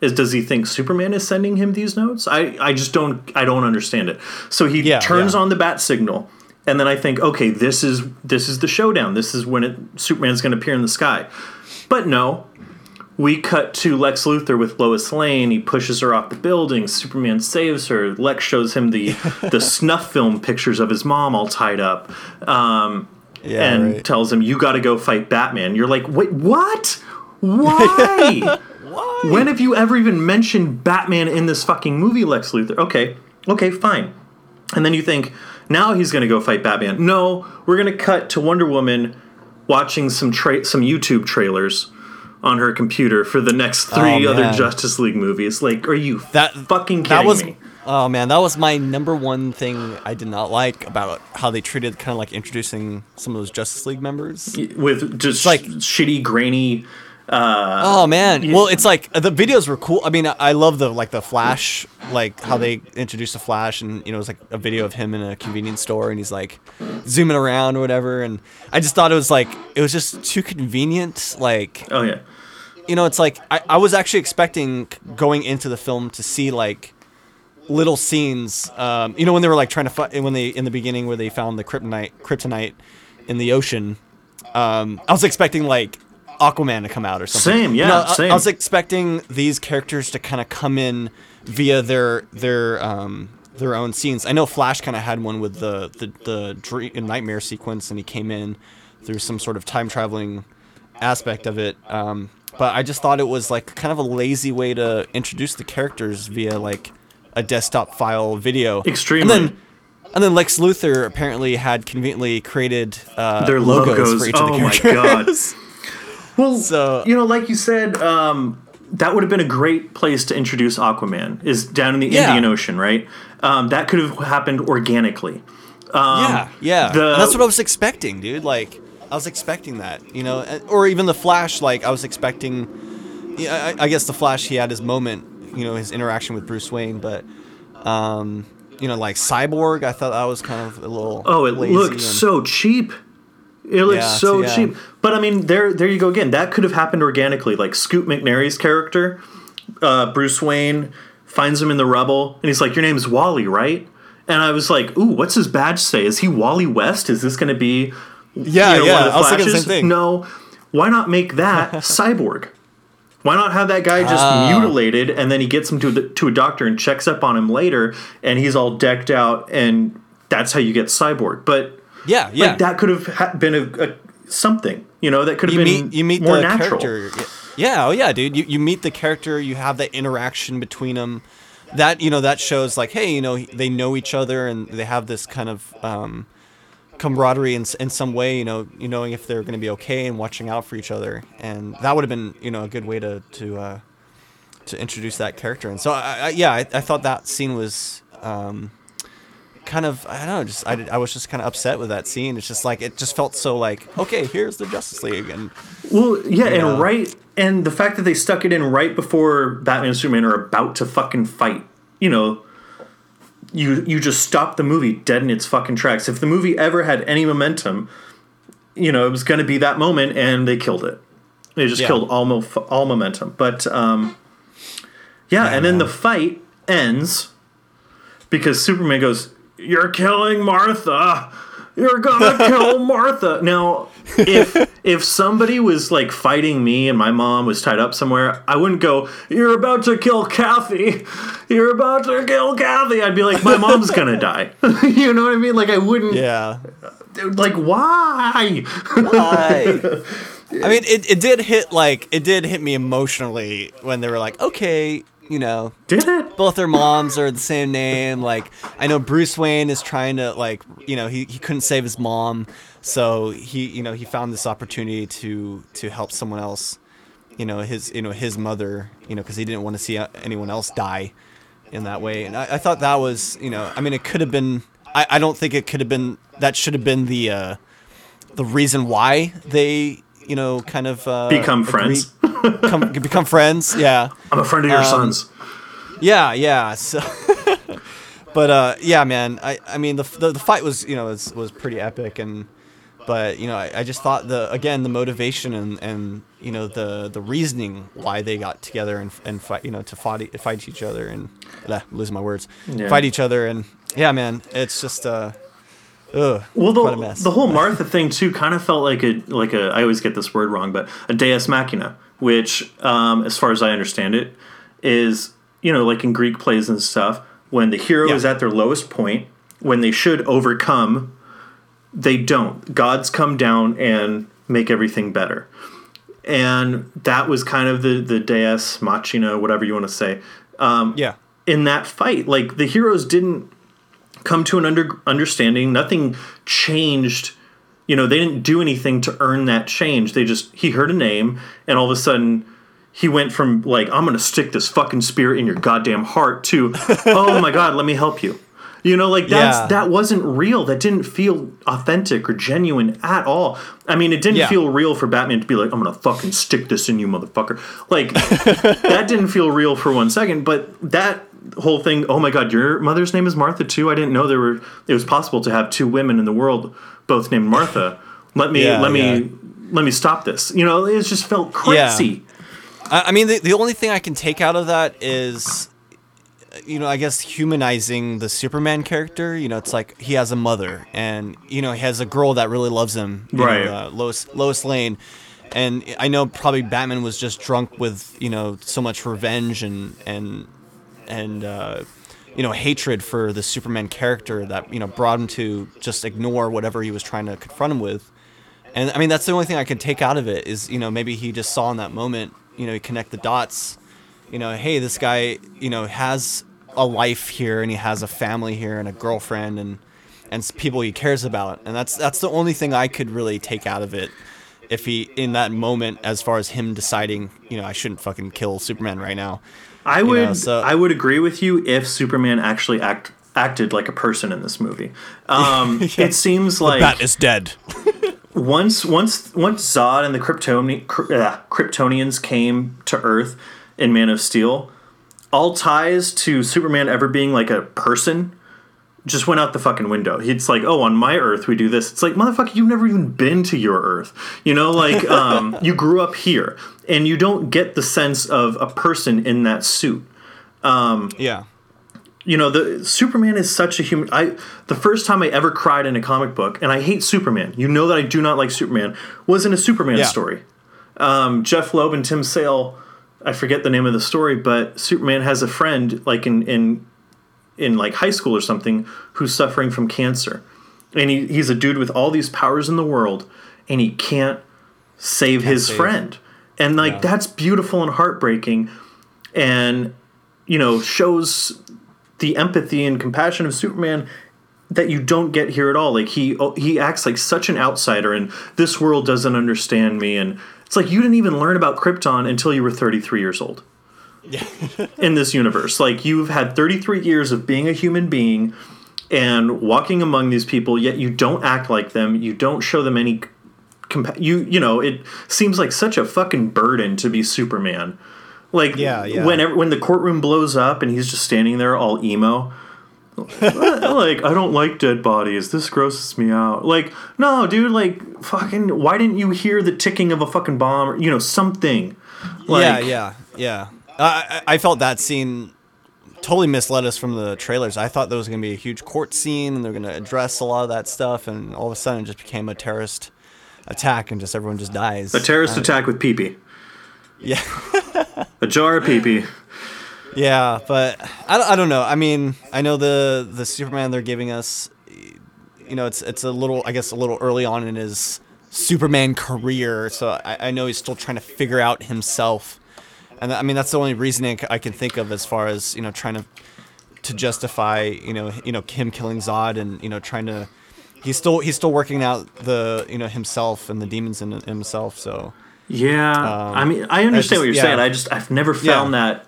Is does he think Superman is sending him these notes? I, I just don't I don't understand it. So he Yeah, turns yeah. on the bat signal, and then I think, okay, this is this is the showdown. This is when it, Superman's going to appear in the sky. But no, we cut to Lex Luthor with Lois Lane. He pushes her off the building. Superman saves her. Lex shows him the the snuff film pictures of his mom all tied up, um, yeah and right. tells him, "You got to go fight Batman." You're like, "Wait, what? Why? what When have you ever even mentioned Batman in this fucking movie, Lex Luthor? Okay, okay, fine. And then you think, now he's going to go fight Batman. No, we're going to cut to Wonder Woman watching some tra- some YouTube trailers on her computer for the next three Oh, other. Justice League movies. Like, are you That fucking kidding that was me? Oh man that was my number one thing i did not like about how they treated kind of like introducing some of those justice league members With just like- shitty, grainy. Uh, oh man you- well it's like the videos were cool i mean i I love the like the flash like how they introduced the flash and you know it was like a video of him in a convenience store and he's like zooming around or whatever and i just thought it was like it was just too convenient like oh yeah. you know, it's like I, I was actually expecting going into the film to see like little scenes. Um, you know, when they were like trying to fight when they in the beginning where they found the kryptonite kryptonite in the ocean. Um, I was expecting like Aquaman to come out or something. Same, You yeah, know, I- same. I, was expecting these characters to kind of come in via their their um, their own scenes. I know Flash kind of had one with the the the dream, nightmare sequence, and he came in through some sort of time traveling aspect of it. Um, but I just thought it was like kind of a lazy way to introduce the characters via like a desktop file video. Extremely. And then, and then Lex Luthor apparently had conveniently created uh, Their logos, logos. for each oh of the my characters. god. Well, So- you know, like you said, um, that would have been a great place to introduce Aquaman. Is down in the Yeah. Indian Ocean, right? Um, that could have happened organically. yeah, yeah. the- that's what I was expecting, dude. Like, I was expecting that, you know, or even the Flash. Like, I was expecting. Yeah, I, I guess the Flash he had his moment, you know, his interaction with Bruce Wayne, but, um, you know, like Cyborg, I thought that was kind of a little. Oh, it looked and- so cheap. It looked Yeah, so yeah. cheap. But I mean, there, there you go again. That could have happened organically. Like Scoot McNairy's character, uh, Bruce Wayne finds him in the rubble, and he's like, "Your name's Wally, right?" And I was like, "Ooh, what's his badge say? Is he Wally West? Is this going to be Yeah, you know, yeah. one of the I was thinking the same thing. No. Why not make that Cyborg? Why not have that guy just Ah. mutilated and then he gets him to the, to a doctor and checks up on him later and he's all decked out and that's how you get Cyborg. But Yeah, yeah. like that could have ha- been a, a something, you know, that could have you been meet you meet more the natural. character. Yeah, oh yeah, dude. You you meet the character. You have that interaction between them. That you know that shows like, hey, you know, they know each other and they have this kind of um, camaraderie in in some way. You know, you knowing if they're going to be okay and watching out for each other. And that would have been you know a good way to to uh, to introduce that character. And so I, I yeah, I, I thought that scene was. Um, kind of I don't know just I, I was just kind of upset with that scene it's just like it just felt so like okay here's the Justice League and Well, yeah, know? and right, and the fact that they stuck it in right before Batman and Superman are about to fucking fight, you know, you you just stop the movie dead in its fucking tracks. If the movie ever had any momentum, you know, it was going to be that moment, and they killed it. They just Yeah. killed all mo- all momentum. But um, yeah, and then the fight ends because Superman goes, "You're killing Martha. You're gonna kill Martha." Now, if if somebody was like fighting me and my mom was tied up somewhere, I wouldn't go, "You're about to kill Kathy. You're about to kill Kathy." I'd be like, "My mom's gonna die." you know what I mean? Like I wouldn't. yeah Like why? Why? I mean it, it did hit like it did hit me emotionally when they were like okay you know Did it? both their moms are the same name like I know Bruce Wayne is trying to like you know he, he couldn't save his mom so he you know he found this opportunity to to help someone else you know his you know his mother you know because he didn't want to see uh, anyone else die in that way and I, I thought that was you know I mean it could have been I, I don't think it could have been that should have been the uh the reason why they you know kind of uh, Become agree- friends. come, become friends yeah I'm a friend of your Um, son's. yeah, yeah. So, but uh, yeah, man. I, I mean, the, the the fight was you know was was pretty epic, and but you know I, I just thought the again the motivation and and you know the the reasoning why they got together and and fight you know to fight fight each other and blah, losing my words Yeah. fight each other and yeah, man. It's just uh, ugh, Well, the, mess. the whole Martha thing too kind of felt like a like a I always get this word wrong, but a Deus Machina, which, um, as far as I understand it, is you know like in Greek plays and stuff when the hero Yeah. is at their lowest point, when they should overcome, they don't. Gods come down and make everything better. and that was kind of the the Deus Machina, whatever you want to say. Um, Yeah. in that fight. Like the heroes didn't come to an under understanding. Nothing changed. You know, they didn't do anything to earn that change. They just he heard a name, and all of a sudden he went from like I'm gonna stick this fucking spear in your goddamn heart to oh my god, let me help you. You know, like that's Yeah. that wasn't real. That didn't feel authentic or genuine at all. I mean, it didn't Yeah. feel real for Batman to be like, "I'm gonna fucking stick this in you, motherfucker." Like that didn't feel real for one second. But that whole thing, oh my god, your mother's name is Martha too. I didn't know there were. It was possible to have two women in the world both named Martha. Let me Yeah, let me let me stop this. You know, it just felt crazy. I, I mean, the, the only thing I can take out of that is, you know, I guess humanizing the Superman character. You know, it's like he has a mother, and you know, he has a girl that really loves him. you know, Right. uh, Lois Lois Lane. And I know probably Batman was just drunk with you know so much revenge and and and uh, you know hatred for the Superman character that you know brought him to just ignore whatever he was trying to confront him with. And I mean, that's the only thing I can take out of it is, you know, maybe he just saw in that moment, you know, he connect the dots, you know, hey, this guy, you know, has a life here and he has a family here and a girlfriend and and people he cares about. And that's that's the only thing I could really take out of it. If he in that moment, as far as him deciding, you know, I shouldn't fucking kill Superman right now. I would know, so- I would agree with you if Superman actually act acted like a person in this movie. Um, It seems like Bat is dead. once once once Zod and the Kryptoni- Kry- uh, Kryptonians came to Earth in Man of Steel, all ties to Superman ever being like a person just went out the fucking window. It's like, oh, on my Earth we do this. It's like, motherfucker, you've never even been to your Earth. You know, like um, you grew up here, and you don't get the sense of a person in that suit yeah. you know the superman is such a human i the first time i ever cried in a comic book and i hate superman you know that i do not like superman was in a superman Yeah. story um, jeph loeb and tim sale i forget the name of the story but superman has a friend like in in in like high school or something who's suffering from cancer and he, he's a dude with all these powers in the world and he can't save his save. friend and like Yeah. that's beautiful and heartbreaking and you know shows the empathy and compassion of Superman that you don't get here at all. Like he oh, he acts like such an outsider, and this world doesn't understand me. And it's like you didn't even learn about Krypton until you were 33 years old. in this universe, like you've had 33 years of being a human being and walking among these people, yet you don't act like them. You don't show them any. Compa- you you know it seems like such a fucking burden to be Superman. Like Yeah, yeah. when when the courtroom blows up and he's just standing there all emo. Like I don't like dead bodies. This grosses me out. Like no, dude. Like fucking. Why didn't you hear the ticking of a fucking bomb? Or, you know something. Like, yeah, yeah, yeah. I, I felt that scene totally misled us from the trailers. I thought there was going to be a huge court scene and they're going to address a lot of that stuff, and all of a sudden it just became a terrorist attack and just everyone just dies. A terrorist attack with pee Yeah, A jar of pee yeah, but I, don't- I don't know. I mean, I know the the Superman they're giving us, you know, it's it's a little I guess a little early on in his Superman career, so I, I know he's still trying to figure out himself. And I mean that's the only reasoning I can think of as far as you know trying to to justify you know you know him killing Zod and you know trying to he's still he's still working out the you know himself and the demons in himself. So Yeah, um, I mean, I understand just- what you're yeah. saying. I just I've never found that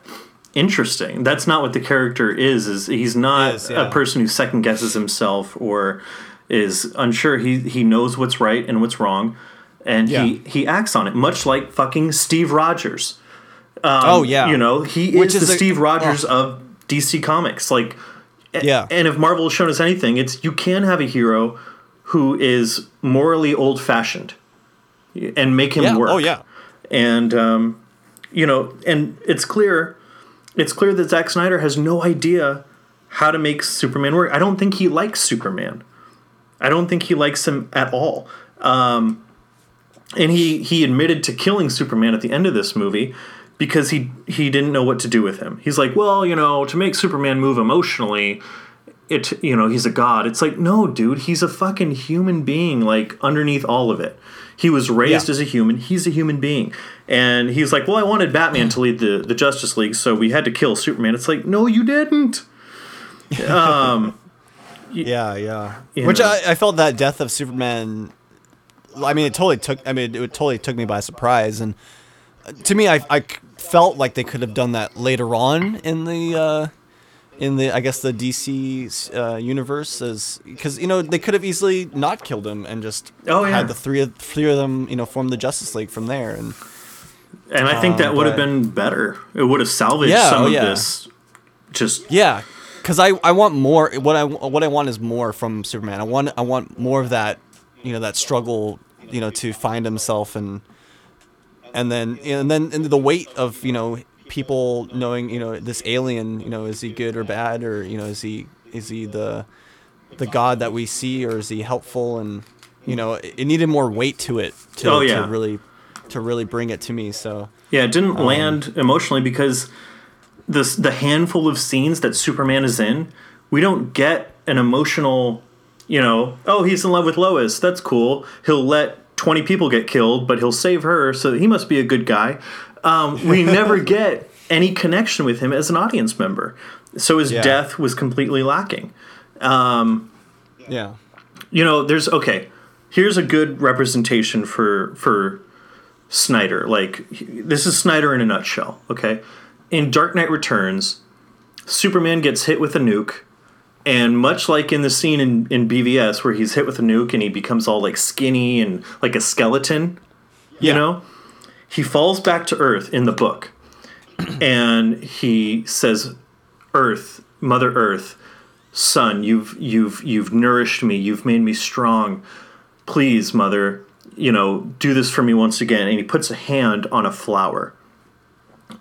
interesting. That's not what the character is. Is he's not Is, yeah. a person who second guesses himself or is unsure. He he knows what's right and what's wrong, and he Yeah. he acts on it. Much like fucking Steve Rogers. oh yeah, You know, he is, is the a- Steve Rogers oh. of DC Comics. Like, Yeah. And if Marvel has shown us anything, it's you can have a hero who is morally old fashioned and make him yeah. work Oh yeah. and um, you know, and it's clear, it's clear that Zack Snyder has no idea how to make Superman work. I don't think he likes Superman. I don't think he likes him at all. Um, and he he admitted to killing Superman at the end of this movie because he he didn't know what to do with him. He's like, well, you know, to make Superman move emotionally, it you know he's a god it's like no dude he's a fucking human being like underneath all of it he was raised Yeah. as a human he's a human being and he's like well i wanted batman to lead the, the justice league so we had to kill superman it's like no you didn't Yeah, yeah. Which. I, I felt that death of Superman. I mean, it totally took. I mean, it totally took me by surprise, and uh, to me, I felt like they could have done that later on in the, uh, in the I guess the DC uh, universe, as because you know they could have easily not killed him and just Oh, yeah. had the three of three of them you know form the Justice League from there, and and i think that would have been better it would have salvaged Yeah, some oh, of yeah. this just Yeah, because I, I want more. What I what I want is more from Superman. I want I want more of that, you know, that struggle, you know, to find himself and and then and then and the weight of you know people knowing you know this alien, you know, is he good or bad or you know is he is he the the god that we see or is he helpful and you know it, needed more weight to it to, Oh, yeah. to really to really bring it to me. So Yeah, it Um, didn't land emotionally because this the handful of scenes that Superman is in, we don't get an emotional, you know, oh, he's in love with Lois. That's cool. He'll let 20 people get killed, but he'll save her, so he must be a good guy. Um, we never get any connection with him as an audience member. So his Yeah. death was completely lacking. yeah, you know there's okay here's a good representation for for snyder like this is snyder in a nutshell okay in dark knight returns superman gets hit with a nuke and much like in the scene in, in bvs where he's hit with a nuke and he becomes all like skinny and like a skeleton you Yeah. know he falls back to earth in the book and he says earth mother earth son you've you've you've nourished me. You've made me strong. Please mother you know do this for me once again. And he puts a hand on a flower.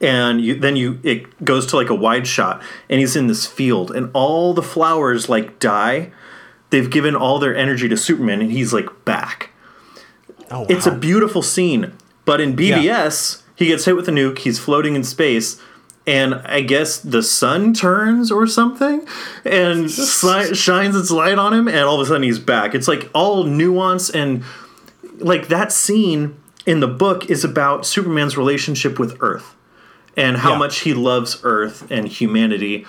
And you, then you it goes to like a wide shot and he's in this field and all the flowers like die. They've given all their energy to superman and he's like back. Oh, wow. it's a beautiful scene but in bvs he gets hit with a nuke he's floating in space and i guess the sun turns or something and shines its light on him and all of a sudden he's back. It's like all nuance and like that scene in the book is about superman's relationship with earth and how Yeah. much he loves earth and humanity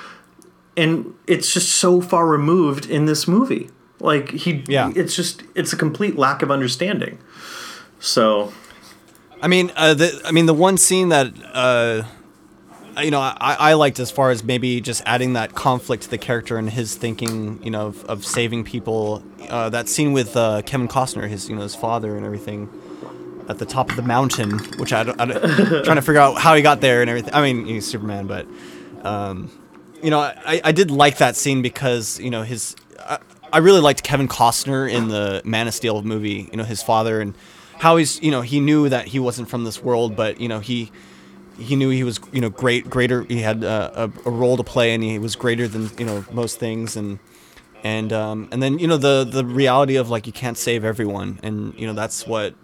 and it's just so far removed in this movie. Like he Yeah. it's just it's a complete lack of understanding. So I mean, uh, the I mean the one scene that uh, you know I, I liked as far as maybe just adding that conflict to the character and his thinking, you know, of, of saving people. Uh, that scene with uh, Kevin Costner, his you know his father and everything, at the top of the mountain, which I, don't, I don't- trying to figure out how he got there and everything. I mean, he's Superman, but um, you know, I, I did like that scene because you know his. I, I really liked Kevin Costner in the Man of Steel movie. You know his father and how he's you know he knew that he wasn't from this world, but you know he he knew he was you know great greater. He had uh, a, a role to play and he was greater than you know most things. And and um, and then you know the the reality of like you can't save everyone. And you know that's what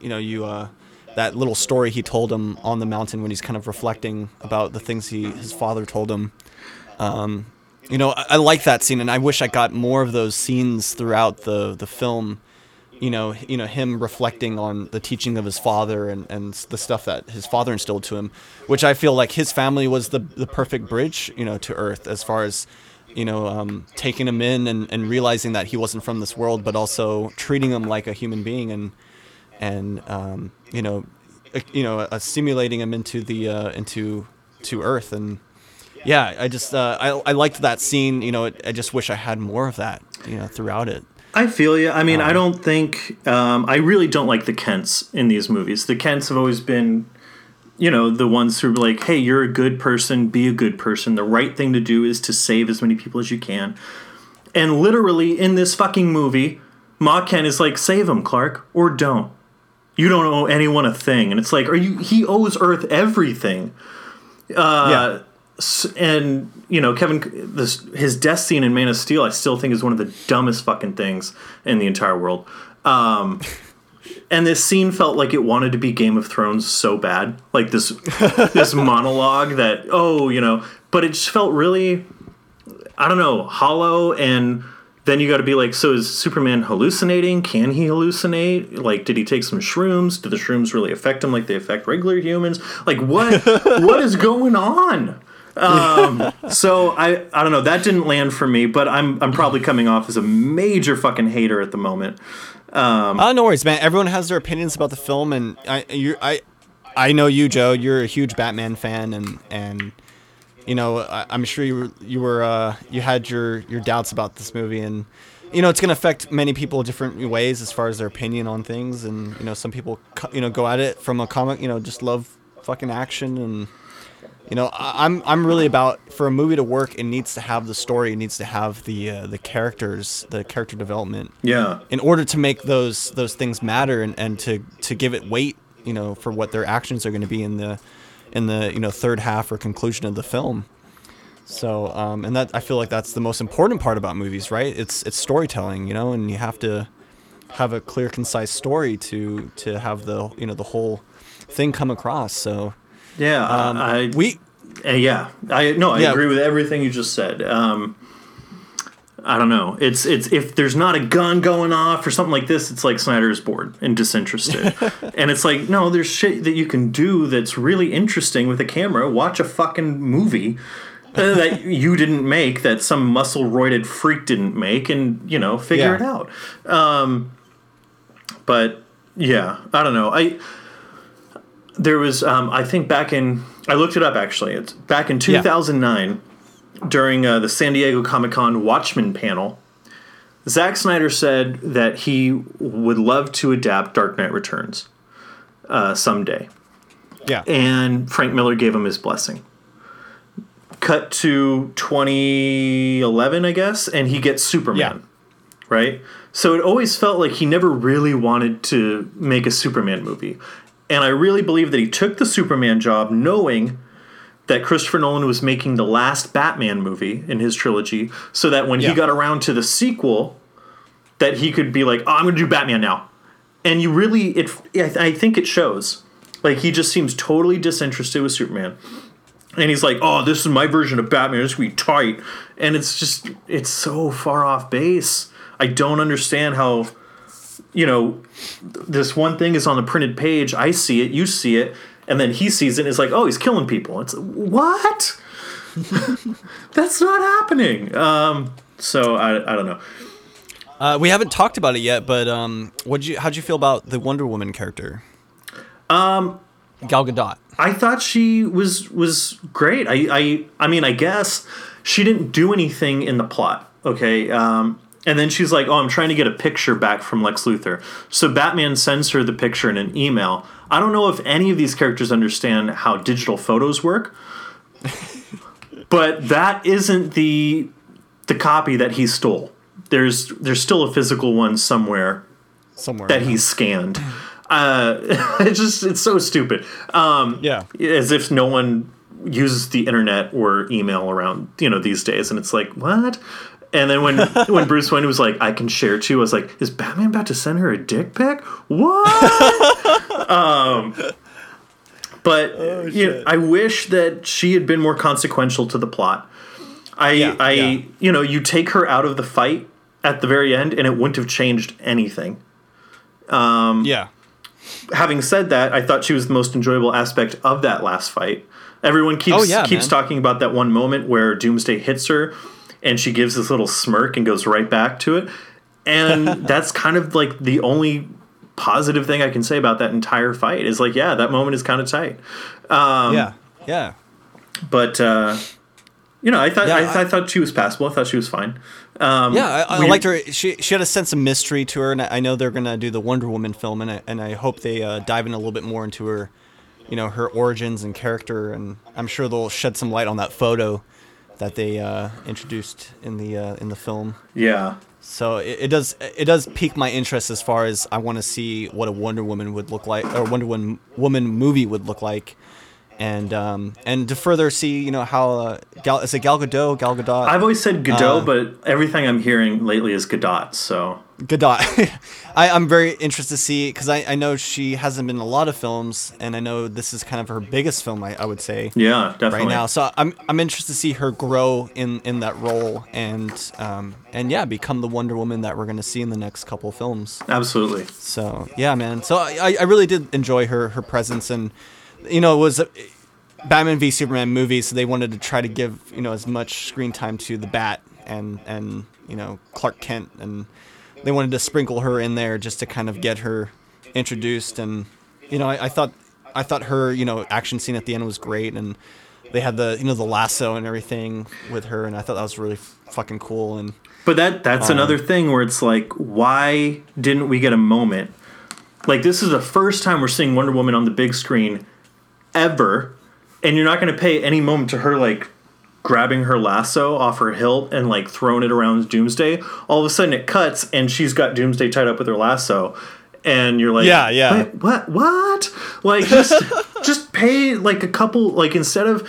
you know you uh, that little story he told him on the mountain when he's kind of reflecting about the things he his father told him. Um, you know I, I like that scene and I wish I got more of those scenes throughout the the film you know you know him reflecting on the teaching of his father and, and the stuff that his father instilled to him which I feel like his family was the the perfect bridge you know to earth as far as you know um, taking him in and, and realizing that he wasn't from this world but also treating him like a human being and and um, you know uh, you know assimilating him into the uh, into to earth. And yeah i just uh, I, I liked that scene you know i just wish i had more of that you know throughout it I feel you. I mean, I don't think um, I really don't like the Kents in these movies. The Kents have always been, you know, the ones who are like, "Hey, you're a good person. Be a good person. The right thing to do is to save as many people as you can." And literally in this fucking movie, Ma Kent is like, "Save him, Clark, or don't. You don't owe anyone a thing." And it's like, "Are you? He owes Earth everything." yeah S- and you know Kevin this his death scene in Man of Steel I still think is one of the dumbest fucking things in the entire world. Um, and this scene felt like it wanted to be Game of Thrones so bad, like this this monologue that oh you know, but it just felt really. I don't know, hollow and then you got to be like, so is Superman hallucinating? Can he hallucinate? Like, did he take some shrooms? Do the shrooms really affect him like they affect regular humans? Like, what what is going on? Um, so I I don't know. That didn't land for me, but I'm I'm probably coming off as a major fucking hater at the moment. Oh, no worries, man. Everyone has their opinions about the film, and I, you, I, I know you, Joe. You're a huge Batman fan, and and you know, I, I'm sure you you were, uh, you had your your doubts about this movie, and you know, it's gonna affect many people different ways as far as their opinion on things, and you know, some people, you know, go at it from a comic, you know, just love fucking action and. You know, I'm I'm really about for a movie to work. It needs to have the story. It needs to have the uh, the characters, the character development Yeah. in order to make those those things matter and, and to to give it weight you know for what their actions are going to be in the in the you know third half or conclusion of the film so um, and that i feel like that's the most important part about movies right it's it's storytelling you know and you have to have a clear concise story to to have the you know the whole thing come across so Yeah. um, I we Uh, yeah, I no, I Yeah. agree with everything you just said. Um, I don't know. It's it's if there's not a gun going off or something like this, it's like Snyder is bored and disinterested. and it's like, no, there's shit that you can do that's really interesting with a camera. Watch a fucking movie uh, that you didn't make, that some muscle roided freak didn't make, and you know, figure Yeah. it out. Um, but yeah, I don't know. I there was um, I think back in I looked it up actually. It's back in 2009 during uh, the San Diego Comic Con Watchmen panel. Zack Snyder said that he would love to adapt Dark Knight Returns uh, someday, yeah and Frank Miller gave him his blessing. Cut to 2011, I guess, and he gets Superman Yeah. right? So it always felt like he never really wanted to make a Superman movie. And I really believe that he took the Superman job knowing that Christopher Nolan was making the last Batman movie in his trilogy so that when Yeah. he got around to the sequel that he could be like, "Oh, I'm going to do Batman now." And you really it I think it shows. Like he just seems totally disinterested with Superman. And he's like, "Oh, this is my version of Batman. It's gonna be tight." And it's just, it's so far off base. I don't understand how, you know, this one thing is on the printed page. I see it, you see it, and then he sees it. and It's like, "Oh, he's killing people." It's what? That's not happening. Um, so I, I don't know. uh, we haven't talked about it yet but um what you how'd you feel about the wonder woman character um gal gadot I thought she was was great. I I I mean, I guess she didn't do anything in the plot. Okay. Um, and then she's like, "Oh, I'm trying to get a picture back from Lex Luthor." So Batman sends her the picture in an email. I don't know if any of these characters understand how digital photos work, but that isn't the the copy that he stole. There's there's still a physical one somewhere somewhere that he's scanned. Uh, it's just it's so stupid. Um, yeah as if no one uses the internet or email around you know these days and it's like what and then when when bruce wayne was like i can share too i was like is batman about to send her a dick pic? What? Um but Oh, you know, i wish that she had been more consequential to the plot. I Yeah, i yeah. you know you take her out of the fight at the very end and it wouldn't have changed anything. Yeah. having said that, I thought she was the most enjoyable aspect of that last fight. Everyone keeps Oh, yeah, keeps man. talking about that one moment where Doomsday hits her and she gives this little smirk and goes right back to it. And that's kind of like the only positive thing I can say about that entire fight is like, yeah, that moment is kind of tight. Um, yeah yeah But uh, you know, I thought Yeah, I, I- I thought she was passable. I thought she was fine. Um, Yeah, I, I liked her. She she had a sense of mystery to her, and I I know they're gonna do the Wonder Woman film, and I, and I hope they uh, dive in a little bit more into her, you know, her origins and character, and I'm sure they'll shed some light on that photo that they uh, introduced in the uh, in the film. Yeah. So it, it does it does pique my interest as far as I want to see what a Wonder Woman would look like, or Wonder Woman movie would look like. And um, and to further see, you know how uh, Gal is it Gal Gadot, Gal Gadot? I've always said Godot, Uh, but everything I'm hearing lately is Godot. So Gadot. I, I'm very interested to see because I, I know she hasn't been in a lot of films, and I know this is kind of her biggest film. I, I would say Yeah, definitely. right now. So I'm I'm interested to see her grow in in that role and um and yeah become the Wonder Woman that we're gonna see in the next couple films. Absolutely. So yeah, man. So I I really did enjoy her her presence and you know it was. A, Batman v Superman movie, so they wanted to try to give you know as much screen time to the Bat and and you know Clark Kent, and they wanted to sprinkle her in there just to kind of get her introduced. And you know I, I thought I thought her you know action scene at the end was great, and they had the you know the lasso and everything with her, and I thought that was really f- fucking cool. And But that that's Um, another thing where it's like, why didn't we get a moment? Like this is the first time we're seeing Wonder Woman on the big screen ever, and you're not going to pay any moment to her like grabbing her lasso off her hilt and like throwing it around Doomsday. All of a sudden it cuts and she's got Doomsday tied up with her lasso. And you're like, Yeah, yeah. "Wait, what? What? Like, just, just pay like a couple. Like, instead of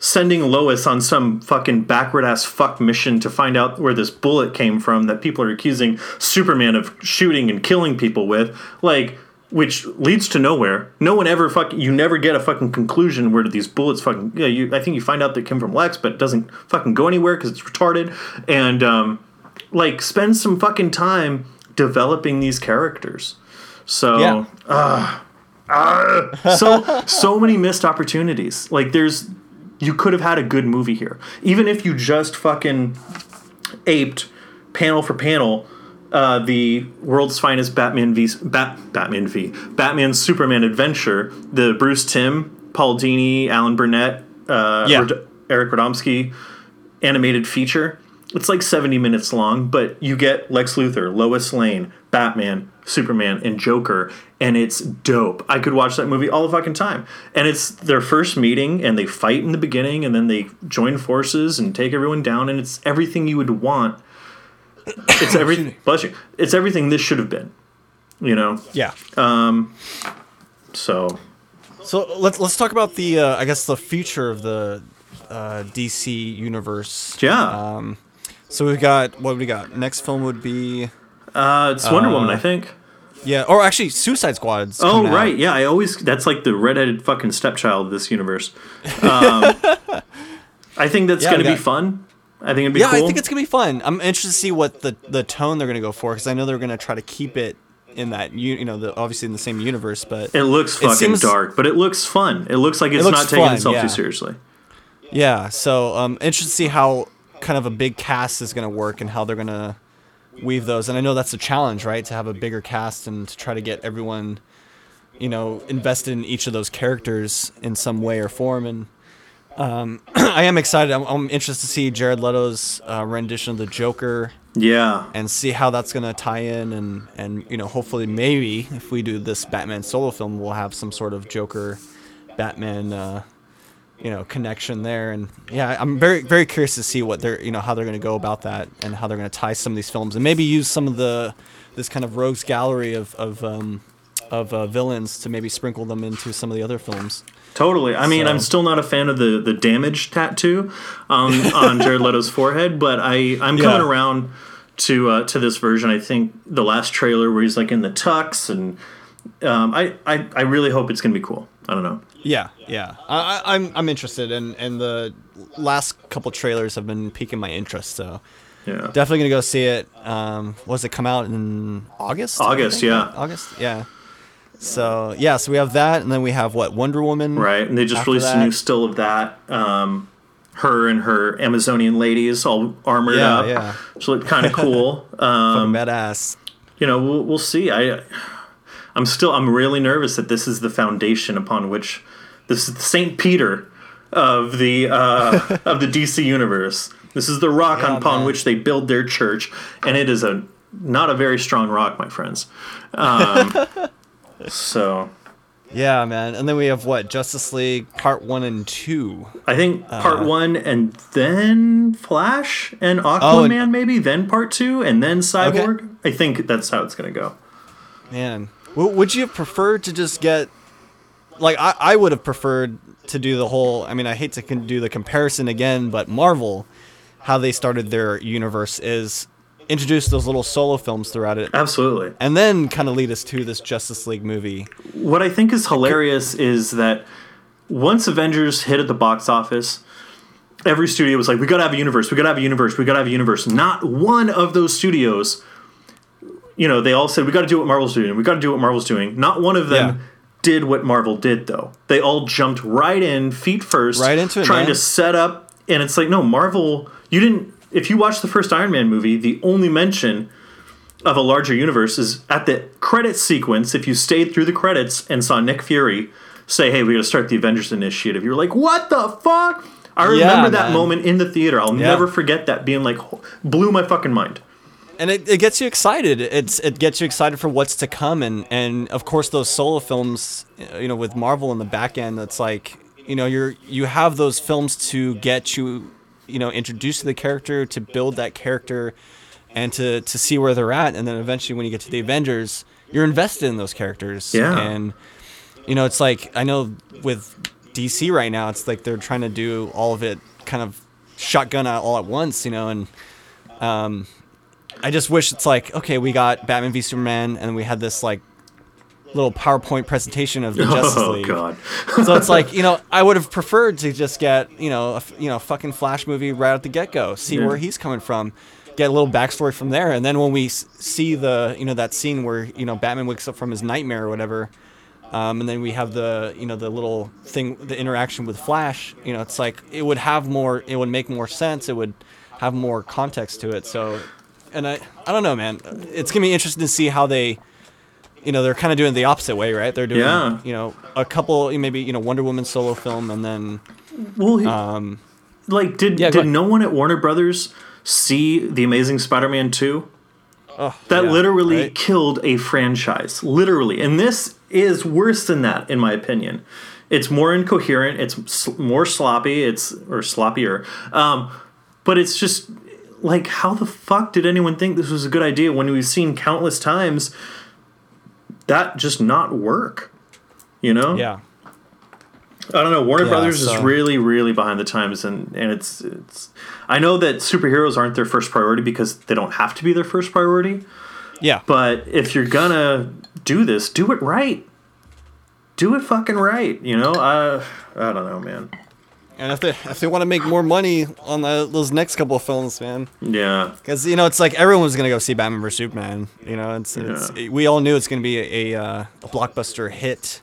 sending Lois on some fucking backward ass fuck mission to find out where this bullet came from that people are accusing Superman of shooting and killing people with, like, which leads to nowhere. No one ever fucking, you never get a fucking conclusion where do these bullets fucking, yeah, you, I think you find out they came from Lex, but it doesn't fucking go anywhere because it's retarded. And, um, like, spend some fucking time developing these characters. So, yeah, so so many missed opportunities. Like there's you could have had a good movie here. Even if you just fucking aped panel for panel uh, the world's finest Batman v Bat, Batman v Batman Superman adventure, the Bruce Timm, Paul Dini, Alan Burnett, uh, Yeah. Rod- Eric Radomski animated feature. It's like 70 minutes long, but you get Lex Luthor, Lois Lane, Batman, Superman, and Joker, and it's dope. I could watch that movie all the fucking time. And it's their first meeting, and they fight in the beginning, and then they join forces and take everyone down, and it's everything you would want. It's everything. bless you. It's everything this should have been. You know. yeah. Um. So So let's let's talk about the uh, I guess the future of the uh, DC universe. yeah, Um, so we've got what we got. Next film would be uh, it's Wonder Woman, I think. yeah, or actually Suicide Squad's. Oh coming out. right, yeah. I always that's like the redheaded fucking stepchild of this universe. Um, I think that's Yeah, gonna we be fun. I think it'd be Yeah, cool. I think it's gonna be fun. I'm interested to see what the the tone they're gonna go for because I know they're gonna try to keep it in that you you know the obviously in the same universe, but it looks fucking seems- dark, but it looks fun. It looks like it's looks not taking itself yeah. too seriously. Yeah, so um, interested to see how kind of a big cast is going to work and how they're going to weave those. And I know that's a challenge, right? To have a bigger cast and to try to get everyone, you know, invested in each of those characters in some way or form. And um, I am excited. I'm, I'm interested to see Jared Leto's uh, rendition of the Joker Yeah, and see how that's going to tie in. And, and, you know, hopefully, maybe if we do this Batman solo film, we'll have some sort of Joker Batman. Uh, you know connection there and yeah i'm very very curious to see what they're you know how they're going to go about that and how they're going to tie some of these films and maybe use some of the this kind of rogues gallery of of um of uh, villains to maybe sprinkle them into some of the other films totally. I mean, So- I'm still not a fan of the the damage tattoo on on Jared Leto's forehead, but I I'm coming Yeah. around to uh, to this version. I think the last trailer where he's like in the tux and um, I, I I really hope it's gonna be cool. I don't know. yeah yeah I, I- i'm i'm interested and and the last couple trailers have been piquing my interest so Yeah. definitely gonna go see it um was it come out in august August, yeah. august yeah so yeah so we have that and then we have what wonder woman Right, and they just released a new still of that. Um, her and her Amazonian ladies all armored Yeah, up. yeah. She looked kind of cool. um, badass. you know, we'll, we'll see. I, I'm still, I'm really nervous that this is the foundation upon which this is the Saint Peter of the uh, of the DC universe. This is the rock Yeah, upon man. which they build their church, and it is a not a very strong rock, my friends. Um, so Yeah, man. And then we have what? Justice League Part 1 and 2. I think part Uh, one and then Flash and Aquaman, Oh, and- maybe then part two and then Cyborg. I think that's how it's gonna go. Man. W- would you have preferred to just get. Like, I, I would have preferred to do the whole. I mean, I hate to con- do the comparison again, but Marvel, how they started their universe is introduce those little solo films throughout it, Absolutely. and then kind of lead us to this Justice League movie. What I think is hilarious is that once Avengers hit at the box office, every studio was like, "We gotta have a universe. We gotta have a universe. We gotta have a universe." Not one of those studios, you know, they all said, "We gotta do what Marvel's doing. We gotta do what Marvel's doing." Not one of them Yeah. did what Marvel did, though. They all jumped right in, feet first, Right into it, trying man. to set up. And it's like, no, Marvel. You didn't. If you watch the first Iron Man movie, the only mention of a larger universe is at the credit sequence. If you stayed through the credits and saw Nick Fury say, "Hey, we got to start the Avengers Initiative," you're like, "What the fuck?" I Yeah, remember that man. moment in the theater. I'll Yeah. never forget that being like blew my fucking mind. and it, it gets you excited. It's it gets you excited for what's to come, and and of course those solo films, you know, with Marvel in the back end, That's like you know you're you have those films to get you, you know, introduced to the character, to build that character, and to to see where they're at, and then eventually when you get to the Avengers, you're invested in those characters. Yeah. and you know it's like I know with DC right now, it's like they're trying to do all of it kind of shotgun out all at once, you know, and um, I just wish it's like okay, we got Batman v Superman, and we had this like little PowerPoint presentation of the Justice League. Oh League. god. So it's like you know, I would have preferred to just get you know a you know fucking Flash movie right at the get go, see Yeah. where he's coming from, get a little backstory from there, and then when we see the you know that scene where you know Batman wakes up from his nightmare or whatever. Um, and then we have the you know the little thing the interaction with Flash you know it's like it would have more it would make more sense it would have more context to it so and I I don't know man it's gonna be interesting to see how they you know they're kind of doing the opposite way right they're doing Yeah. you know a couple maybe you know Wonder Woman solo film and then Well, he- um like did yeah, did no one at Warner Brothers see the Amazing Spider-Man 2? oh, That yeah, literally right? killed a franchise. Literally. And this is worse than that, in my opinion. It's more incoherent. It's s- more sloppy. It's, or sloppier. Um, but it's just like, how the fuck did anyone think this was a good idea when we've seen countless times that just not work? You know? yeah I don't know. Warner Yeah, Brothers is really, really behind the times, and and it's it's. I know that superheroes aren't their first priority because they don't have to be their first priority. yeah But if you're gonna do this, do it right. Do it fucking right. You know. I I don't know, man. And if they if they want to make more money on the, those next couple of films man Yeah. Because you know, it's like everyone was gonna go see Batman vs Superman. You know, it's, it's Yeah. we all knew it's gonna be a, a, uh, a blockbuster hit.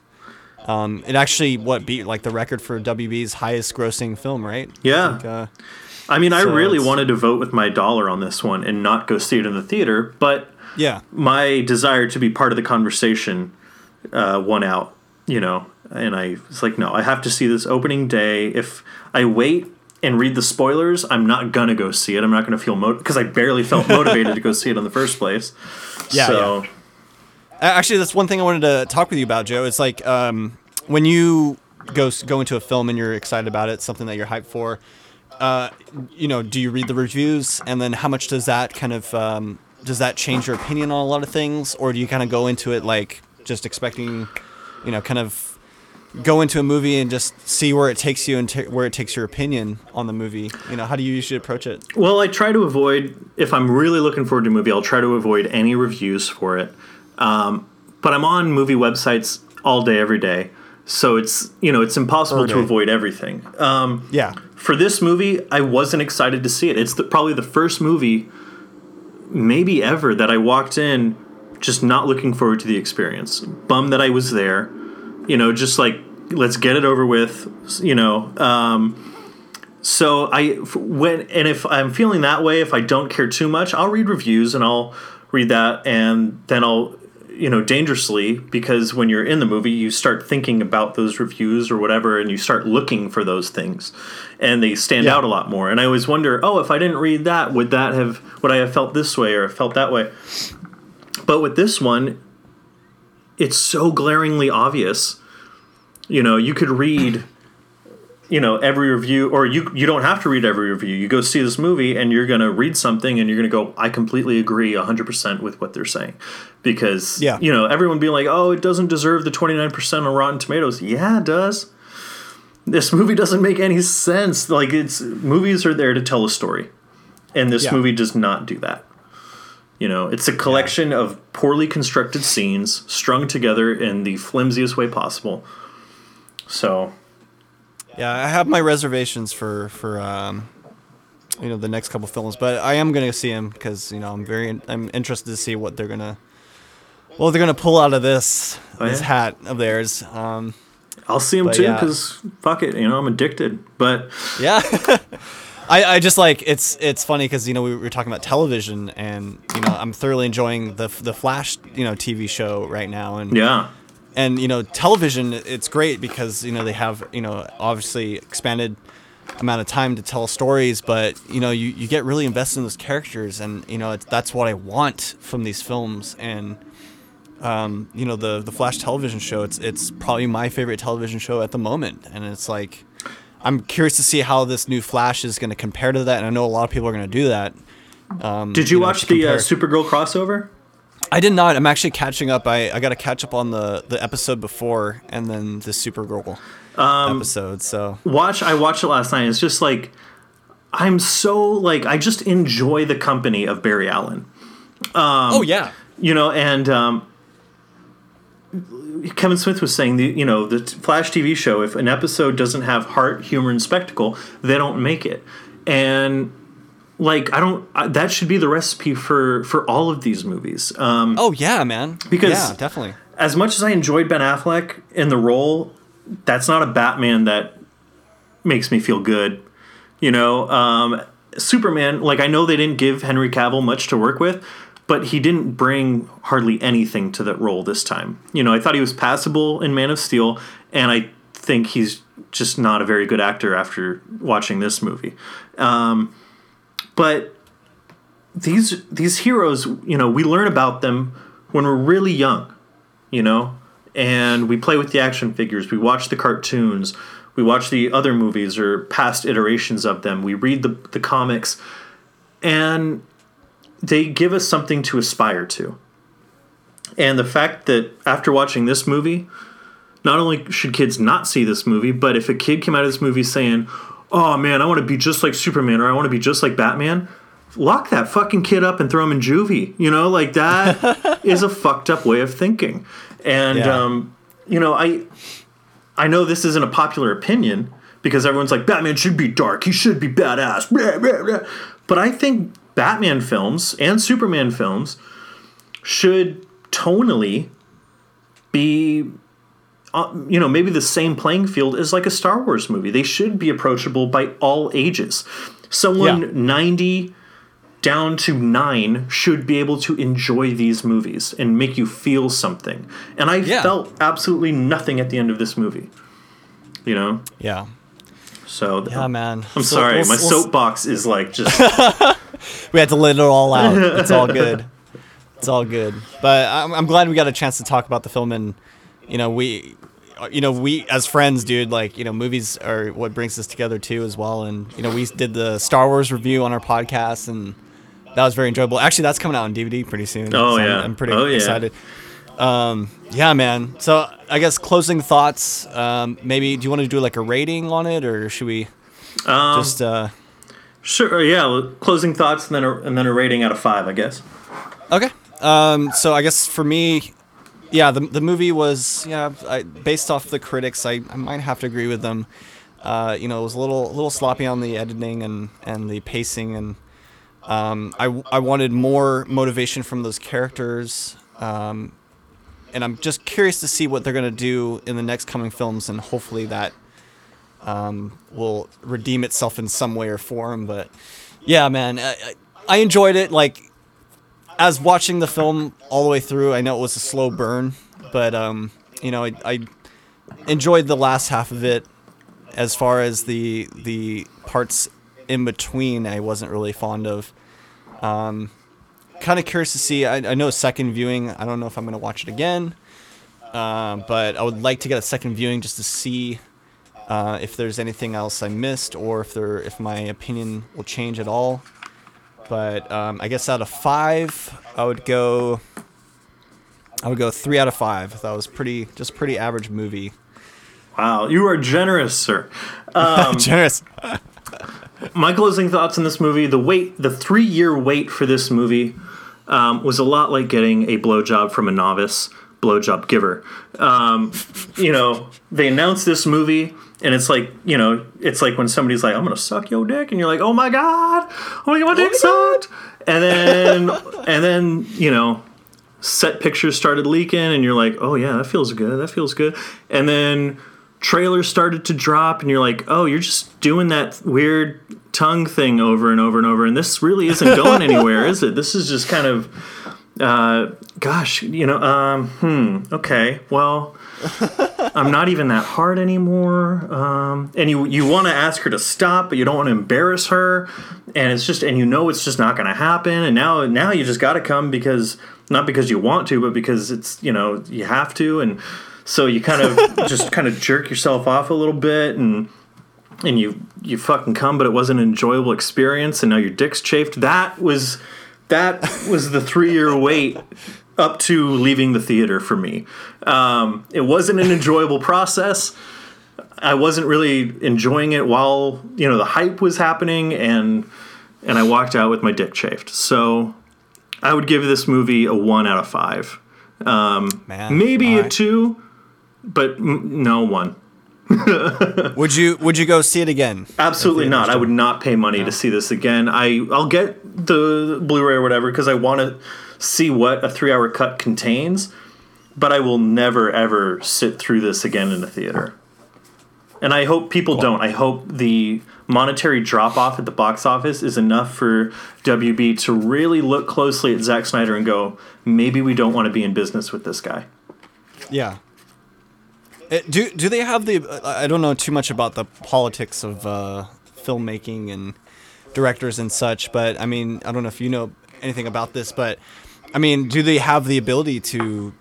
Um, it actually what beat like the record for WB's highest grossing film, right? Yeah. Like, uh, I mean, I really it's- wanted to vote with my dollar on this one and not go see it in the theater, but yeah, my desire to be part of the conversation uh, won out, you know. And I was like, no, I have to see this opening day. If I wait and read the spoilers, I'm not gonna go see it. I'm not gonna feel mo because I barely felt motivated to go see it in the first place. Yeah, So A- actually, that's one thing I wanted to talk with you about, Joe. It's like um, when you go go into a film and you're excited about it, something that you're hyped for. Uh, you know, do you read the reviews, and then how much does that kind of um, does that change your opinion on a lot of things, or do you kind of go into it like just expecting, you know, kind of go into a movie and just see where it takes you and ta where it takes your opinion on the movie? You know, how do you usually approach it? Well, I try to avoid if I'm really looking forward to a movie, I'll try to avoid any reviews for it. Um, but I'm on movie websites all day, every day, so it's you know it's impossible to avoid everything. Um, Yeah, for this movie, I wasn't excited to see it. It's the, probably the first movie, maybe ever, that I walked in just not looking forward to the experience. Bummed that I was there. You know, just like let's get it over with. You know. Um, so I when and if I'm feeling that way, if I don't care too much, I'll read reviews and I'll read that, and then I'll you know dangerously because when you're in the movie you start thinking about those reviews or whatever and you start looking for those things and they stand Yeah. out a lot more and i always wonder oh if i didn't read that would that have would i have felt this way or felt that way but with this one it's so glaringly obvious you know you could read you know every review or you you don't have to read every review. You go see this movie and you're going to read something and you're going to go i completely agree 100% with what they're saying. Because Yeah. you know everyone being like oh it doesn't deserve the 29% on rotten tomatoes. Yeah it does. This movie doesn't make any sense. Like it's movies are there to tell a story. And this Yeah. movie does not do that. You know, it's a collection of poorly constructed scenes strung together in the flimsiest way possible. So, Yeah, I have my reservations for for um, you know the next couple films, but I am gonna see them because you know I'm very I'm interested to see what they're gonna well they're gonna pull out of this Oh, this yeah? hat of theirs. Um, I'll see them But too yeah. because fuck it, you know, I'm addicted. But yeah. I, I just like it's it's funny because you know we were talking about television and you know I'm thoroughly enjoying the the Flash you know TV show right now and yeah, and you know television it's great because you know they have you know obviously expanded amount of time to tell stories but you know you, you get really invested in those characters and you know it's, that's what i want from these films. And um, you know the the flash television show it's it's probably my favorite television show at the moment. And it's like i'm curious to see how this new flash is going to compare to that and i know a lot of people are going to do that. Um, did you, know, watch the uh, Supergirl crossover? I did not. I'm actually catching up. I, I got to catch up on the, the episode before and then the Supergirl Um, episode. So Watch, I watched it last night. It's just like I'm so like I just enjoy the company of Barry Allen. oh yeah, you know, and um, Kevin Smith was saying the you know the Flash TV show. If an episode doesn't have heart, humor, and spectacle, they don't make it. And like I don't, I, that should be the recipe for for all of these movies. Um, oh yeah, man. Because- yeah, definitely. as much as I enjoyed Ben Affleck in the role, that's not a Batman that makes me feel good. You know, um, Superman, like I know they didn't give Henry Cavill much to work with, but he didn't bring hardly anything to that role this time. You know, I thought he was passable in Man of Steel, and I think he's just not a very good actor after watching this movie. Um, but these these heroes, you know, we learn about them when we're really young you know? And we play with the action figures we watch the cartoons we watch the other movies or past iterations of them we read the, the comics. And they give us something to aspire to. And the fact that after watching this movie not only should kids not see this movie but if a kid came out of this movie saying oh man i want to be just like superman or i want to be just like batman lock that fucking kid up and throw him in juvie you know like that is a fucked up way of thinking and Yeah. um, you know i i know this isn't a popular opinion because everyone's like batman should be dark he should be badass blah, blah, blah. but i think batman films and superman films should tonally be uh, you know maybe the same playing field as like a star wars movie they should be approachable by all ages someone Yeah. 90 down to 9 should be able to enjoy these movies and make you feel something and i Yeah. felt absolutely nothing at the end of this movie you know Yeah. so Yeah, man. i'm So sorry we'll- my we'll- soapbox is like just We had to let it all out. It's all good. It's all good. But I'm, I'm glad we got a chance to talk about the film and, you know, we, you know, we as friends, dude, like, you know, movies are what brings us together too as well. And, you know, we did the Star Wars review on our podcast and that was very enjoyable. Actually, that's coming out on DVD pretty soon. Oh, so I'm- yeah. I'm, pretty Oh, yeah. excited. Um, yeah, man. So I guess closing thoughts. Um, maybe do you want to do like a rating on it, or should we um, just? Uh, sure yeah closing thoughts and then a, and then a rating out of 5 i guess Okay. Um, so I guess for me, yeah, the, the movie was yeah, I, based off the critics, I, I might have to agree with them. Uh, you know, it was a little a little sloppy on the editing and, and the pacing, and um, I, I wanted more motivation from those characters. Um, and I'm just curious to see what they're gonna do in the next coming films, and hopefully that um, will redeem itself in some way or form. But yeah, man, I, I- enjoyed it. Like as watching the film all the way through, I know it was a slow burn, but um, you know, I, I enjoyed the last half of it. As far as the the parts in between, I wasn't really fond of. Um, kind of curious to see. I, I know second viewing. I don't know if I'm gonna watch it again, um, but I would like to get a second viewing just to see uh, if there's anything else I missed or if there if my opinion will change at all. But um, I guess out of five, I would go. I would go three out of five. That was pretty, just pretty average movie. wow you are generous sir Generous. my closing thoughts on this movie the wait the three year wait for this movie um, was a lot like getting a blowjob from a novice blowjob giver. Um, you know, they announced this movie, and it's like, you know, it's like when somebody's like, "I'm gonna suck your dick," and you're like, "Oh my god, oh my god, my dick sucked," and then, and then, you know, set pictures started leaking, and you're like, "Oh yeah, that feels good, that feels good," and then trailers started to drop, and you're like, "Oh, you're just doing that weird." tongue thing over and over and over and this really isn't going anywhere is it this is just kind of uh, gosh, you know, um, hmm, okay, well, I'm not even that hard anymore. Um, and you you want to ask her to stop, but you don't want to embarrass her, and it's just and you know it's just not going to happen. And now now you just got to come because not because you want to, but because it's you know you have to, and so you kind of just kind of jerk yourself off a little bit and and you you fucking come, but it wasn't an enjoyable experience, and now your dick's chafed. That was that was the three year wait up to leaving the theater for me. Um, it wasn't an enjoyable process. I wasn't really enjoying it while you know the hype was happening, and and I walked out with my dick chafed. So I would give this movie a one out of five. Um, Man, maybe all a right. two, but m- no one. Would you would you go see it again? Absolutely not. I would not pay money to see this again. I I'll get the Blu-ray or whatever because I want to see what a three-hour cut contains, but I will never ever sit through this again in a theater. And I hope people don't. I hope the monetary drop off at the box office is enough for WB to really look closely at Zack Snyder and go, maybe we don't want to be in business with this guy. Yeah. Uh, do do they have the? I don't know too much about the politics of uh, filmmaking and directors and such, but I mean, I don't know if you know anything about this, but I mean, do they have the ability to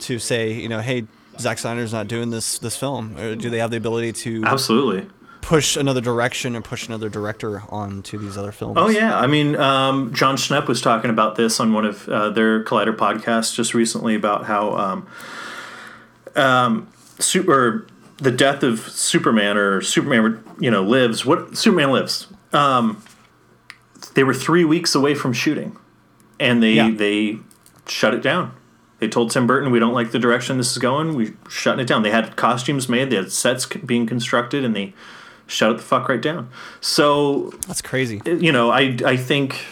to say, you know, hey, Zack Snyder's not doing this this film, or do they have the ability to Absolutely. push another direction and push another director onto these other films? Oh yeah, I mean, um, Jon Schnepp was talking about this on one of uh, their Collider podcasts just recently about how um, um, super the death of Superman or Superman, you know, lives. What Superman lives? Um, they were three weeks away from shooting, and they Yeah. they shut it down. They told Tim Burton, "We don't like the direction this is going. We shutting it down." They had costumes made, they had sets being constructed, and they shut it the fuck right down. So That's crazy. Uh, you know, I I think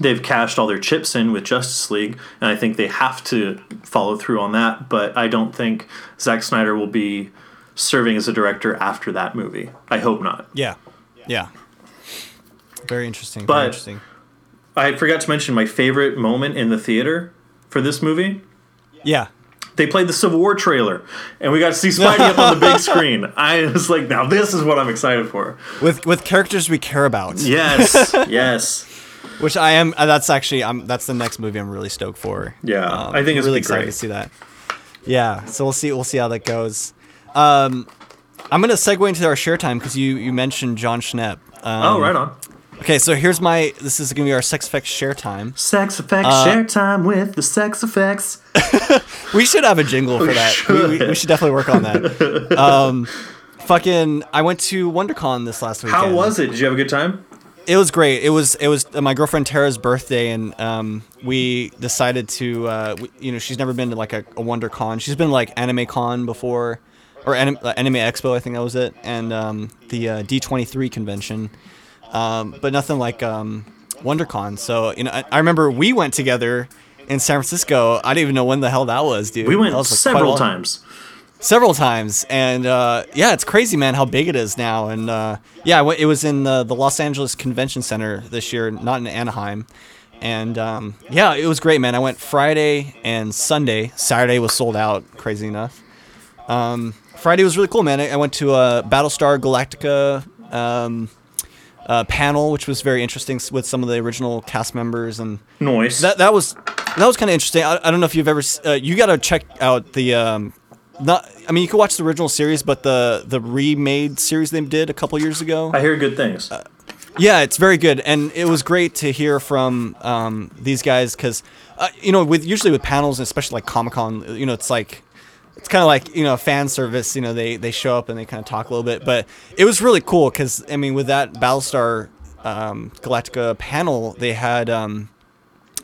they've cashed all their chips in with Justice League, and I think they have to follow through on that. But I don't think Zack Snyder will be serving as a director after that movie. I hope not. Yeah, yeah. Very interesting. But- very interesting. I forgot to mention my favorite moment in the theater for this movie. Yeah. They played the Civil War trailer, and we got to see Spidey up on the big screen. I was like, now this is what I'm excited for. With with characters we care about. Yes, yes. Which I am. Uh, that's actually. I'm. That's the next movie I'm really stoked for. Yeah, I think it's really excited great. to see that. Yeah. So we'll see. We'll see how that goes. Um, I'm gonna segue into our share time because you you mentioned Jon Schnepp. Um, Oh, right on. Okay. So here's my. This is gonna be our sex effects share time. Sex effects, Uh, share time with the sex effects. We should have a jingle for that. We, we, we should definitely work on that. Um, fucking. I went to WonderCon this last weekend. How was it? Did you have a good time? It was great. It was it was uh, my girlfriend Tara's birthday, and um, we decided to uh, we, you know she's never been to like a, a WonderCon. She's been like Anime Con before, or Anim, uh, Anime Expo, I think that was it, and um, the uh, D23 convention, um, but nothing like um, WonderCon. So you know, I, I remember we went together in San Francisco. I didn't even know when the hell that was, dude. We went was, like, several times. several times and uh, yeah it's crazy man how big it is now and uh, yeah it was in the, the los angeles convention center this year not in anaheim and um, yeah it was great man i went friday and sunday saturday was sold out crazy enough um, friday was really cool man i, I went to a battlestar galactica um, uh, panel which was very interesting with some of the original cast members and Noise. that that was that was kind of interesting. I, I don't know if you've ever uh, you got to check out the um not I mean you can watch the original series but the the remade series they did a couple years ago. I hear good things. Uh, Yeah, it's very good, and it was great to hear from um, these guys because, uh, you know, with usually with panels, especially like Comic Con, you know, it's like it's kind of like you know fan service. You know, they they show up and they kind of talk a little bit, but it was really cool because I mean, with that Battlestar um, Galactica panel, they had um,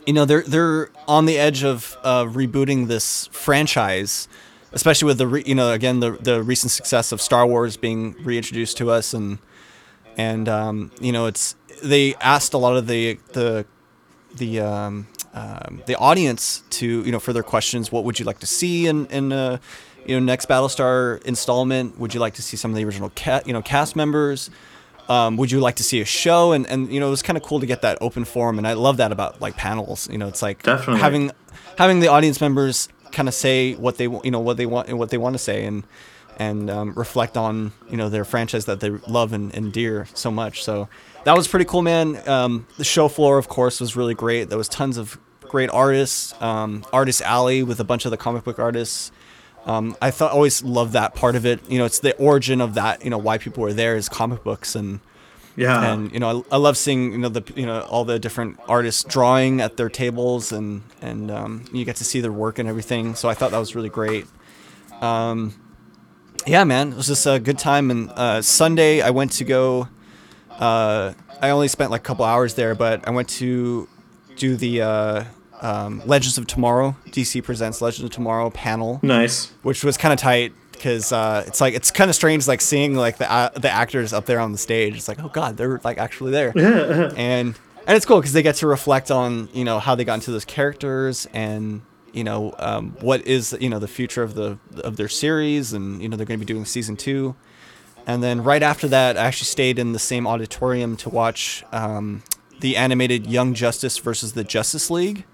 you know they're they're on the edge of uh, rebooting this franchise, especially with the re- you know again the the recent success of Star Wars being reintroduced to us and and um, you know it's they asked a lot of the the the um, um, the audience to you know for their questions what would you like to see in in uh, you know next Battlestar installment? Would you like to see some of the original cat you know cast members? Um, would you like to see a show? And and you know it was kind of cool to get that open forum and I love that about like panels you know it's like Definitely. having having the audience members kind of say what they you know what they want and what they want to say and and um, reflect on you know their franchise that they love and and dear so much. So that was pretty cool man um, the show floor of course was really great there was tons of great artists um, artist alley with a bunch of the comic book artists um, I thought always loved that part of it. You know, it's the origin of that. You know, why people were there is comic books, and Yeah. and you know, I, I love seeing you know the you know all the different artists drawing at their tables, and and um, you get to see their work and everything. So I thought that was really great. Um, yeah, man, it was just a good time. And uh, Sunday, I went to go. Uh, I only spent like a couple hours there, but I went to do the uh, um, Legends of Tomorrow. DC presents Legends of Tomorrow panel nice. which was kind of tight because uh, it's like it's kind of strange like seeing like the uh, the actors up there on the stage. It's like oh god, they're like actually there, and and it's cool because they get to reflect on you know how they got into those characters and you know um, what is you know the future of the of their series and you know they're going to be doing season two. And then right after that, I actually stayed in the same auditorium to watch um, the animated Young Justice versus the Justice League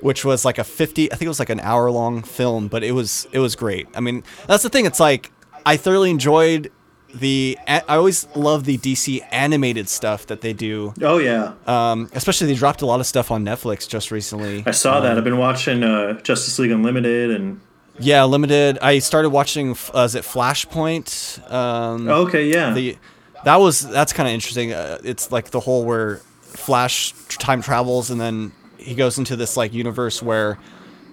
which was like a 50 i think it was like an hour long film but it was it was great i mean that's the thing it's like i thoroughly enjoyed the i always love the dc animated stuff that they do Oh yeah. um, especially they dropped a lot of stuff on netflix just recently I saw that. I've been watching uh, Justice League Unlimited and yeah limited i started watching uh, is it flashpoint um, oh, okay, yeah. the that was that's kind of interesting uh, it's like the whole where flash time travels and then he goes into this like universe where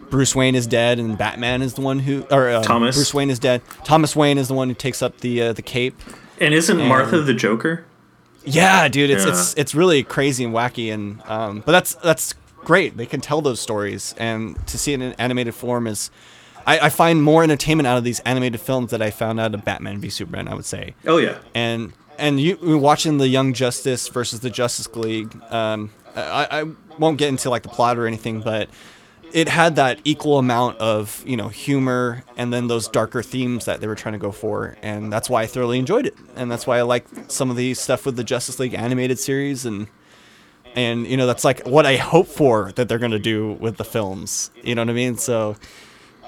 Bruce Wayne is dead and Batman is the one who or uh, Thomas. Bruce Wayne is dead. Thomas Wayne is the one who takes up the uh, the cape. and isn't Martha the Joker? Yeah, dude, it's Yeah. it's it's really crazy and wacky and um, but that's that's great. They can tell those stories and to see it in animated form is. I, I find more entertainment out of these animated films that I found out of Batman v Superman. I would say. Oh yeah. and and you watching the Young Justice versus the Justice League. Um, I, I won't get into like the plot or anything, but it had that equal amount of you know humor and then those darker themes that they were trying to go for, and that's why I thoroughly enjoyed it, and that's why I like some of the stuff with the Justice League animated series and. And you know that's like what I hope for that they're gonna do with the films. You know what I mean? So,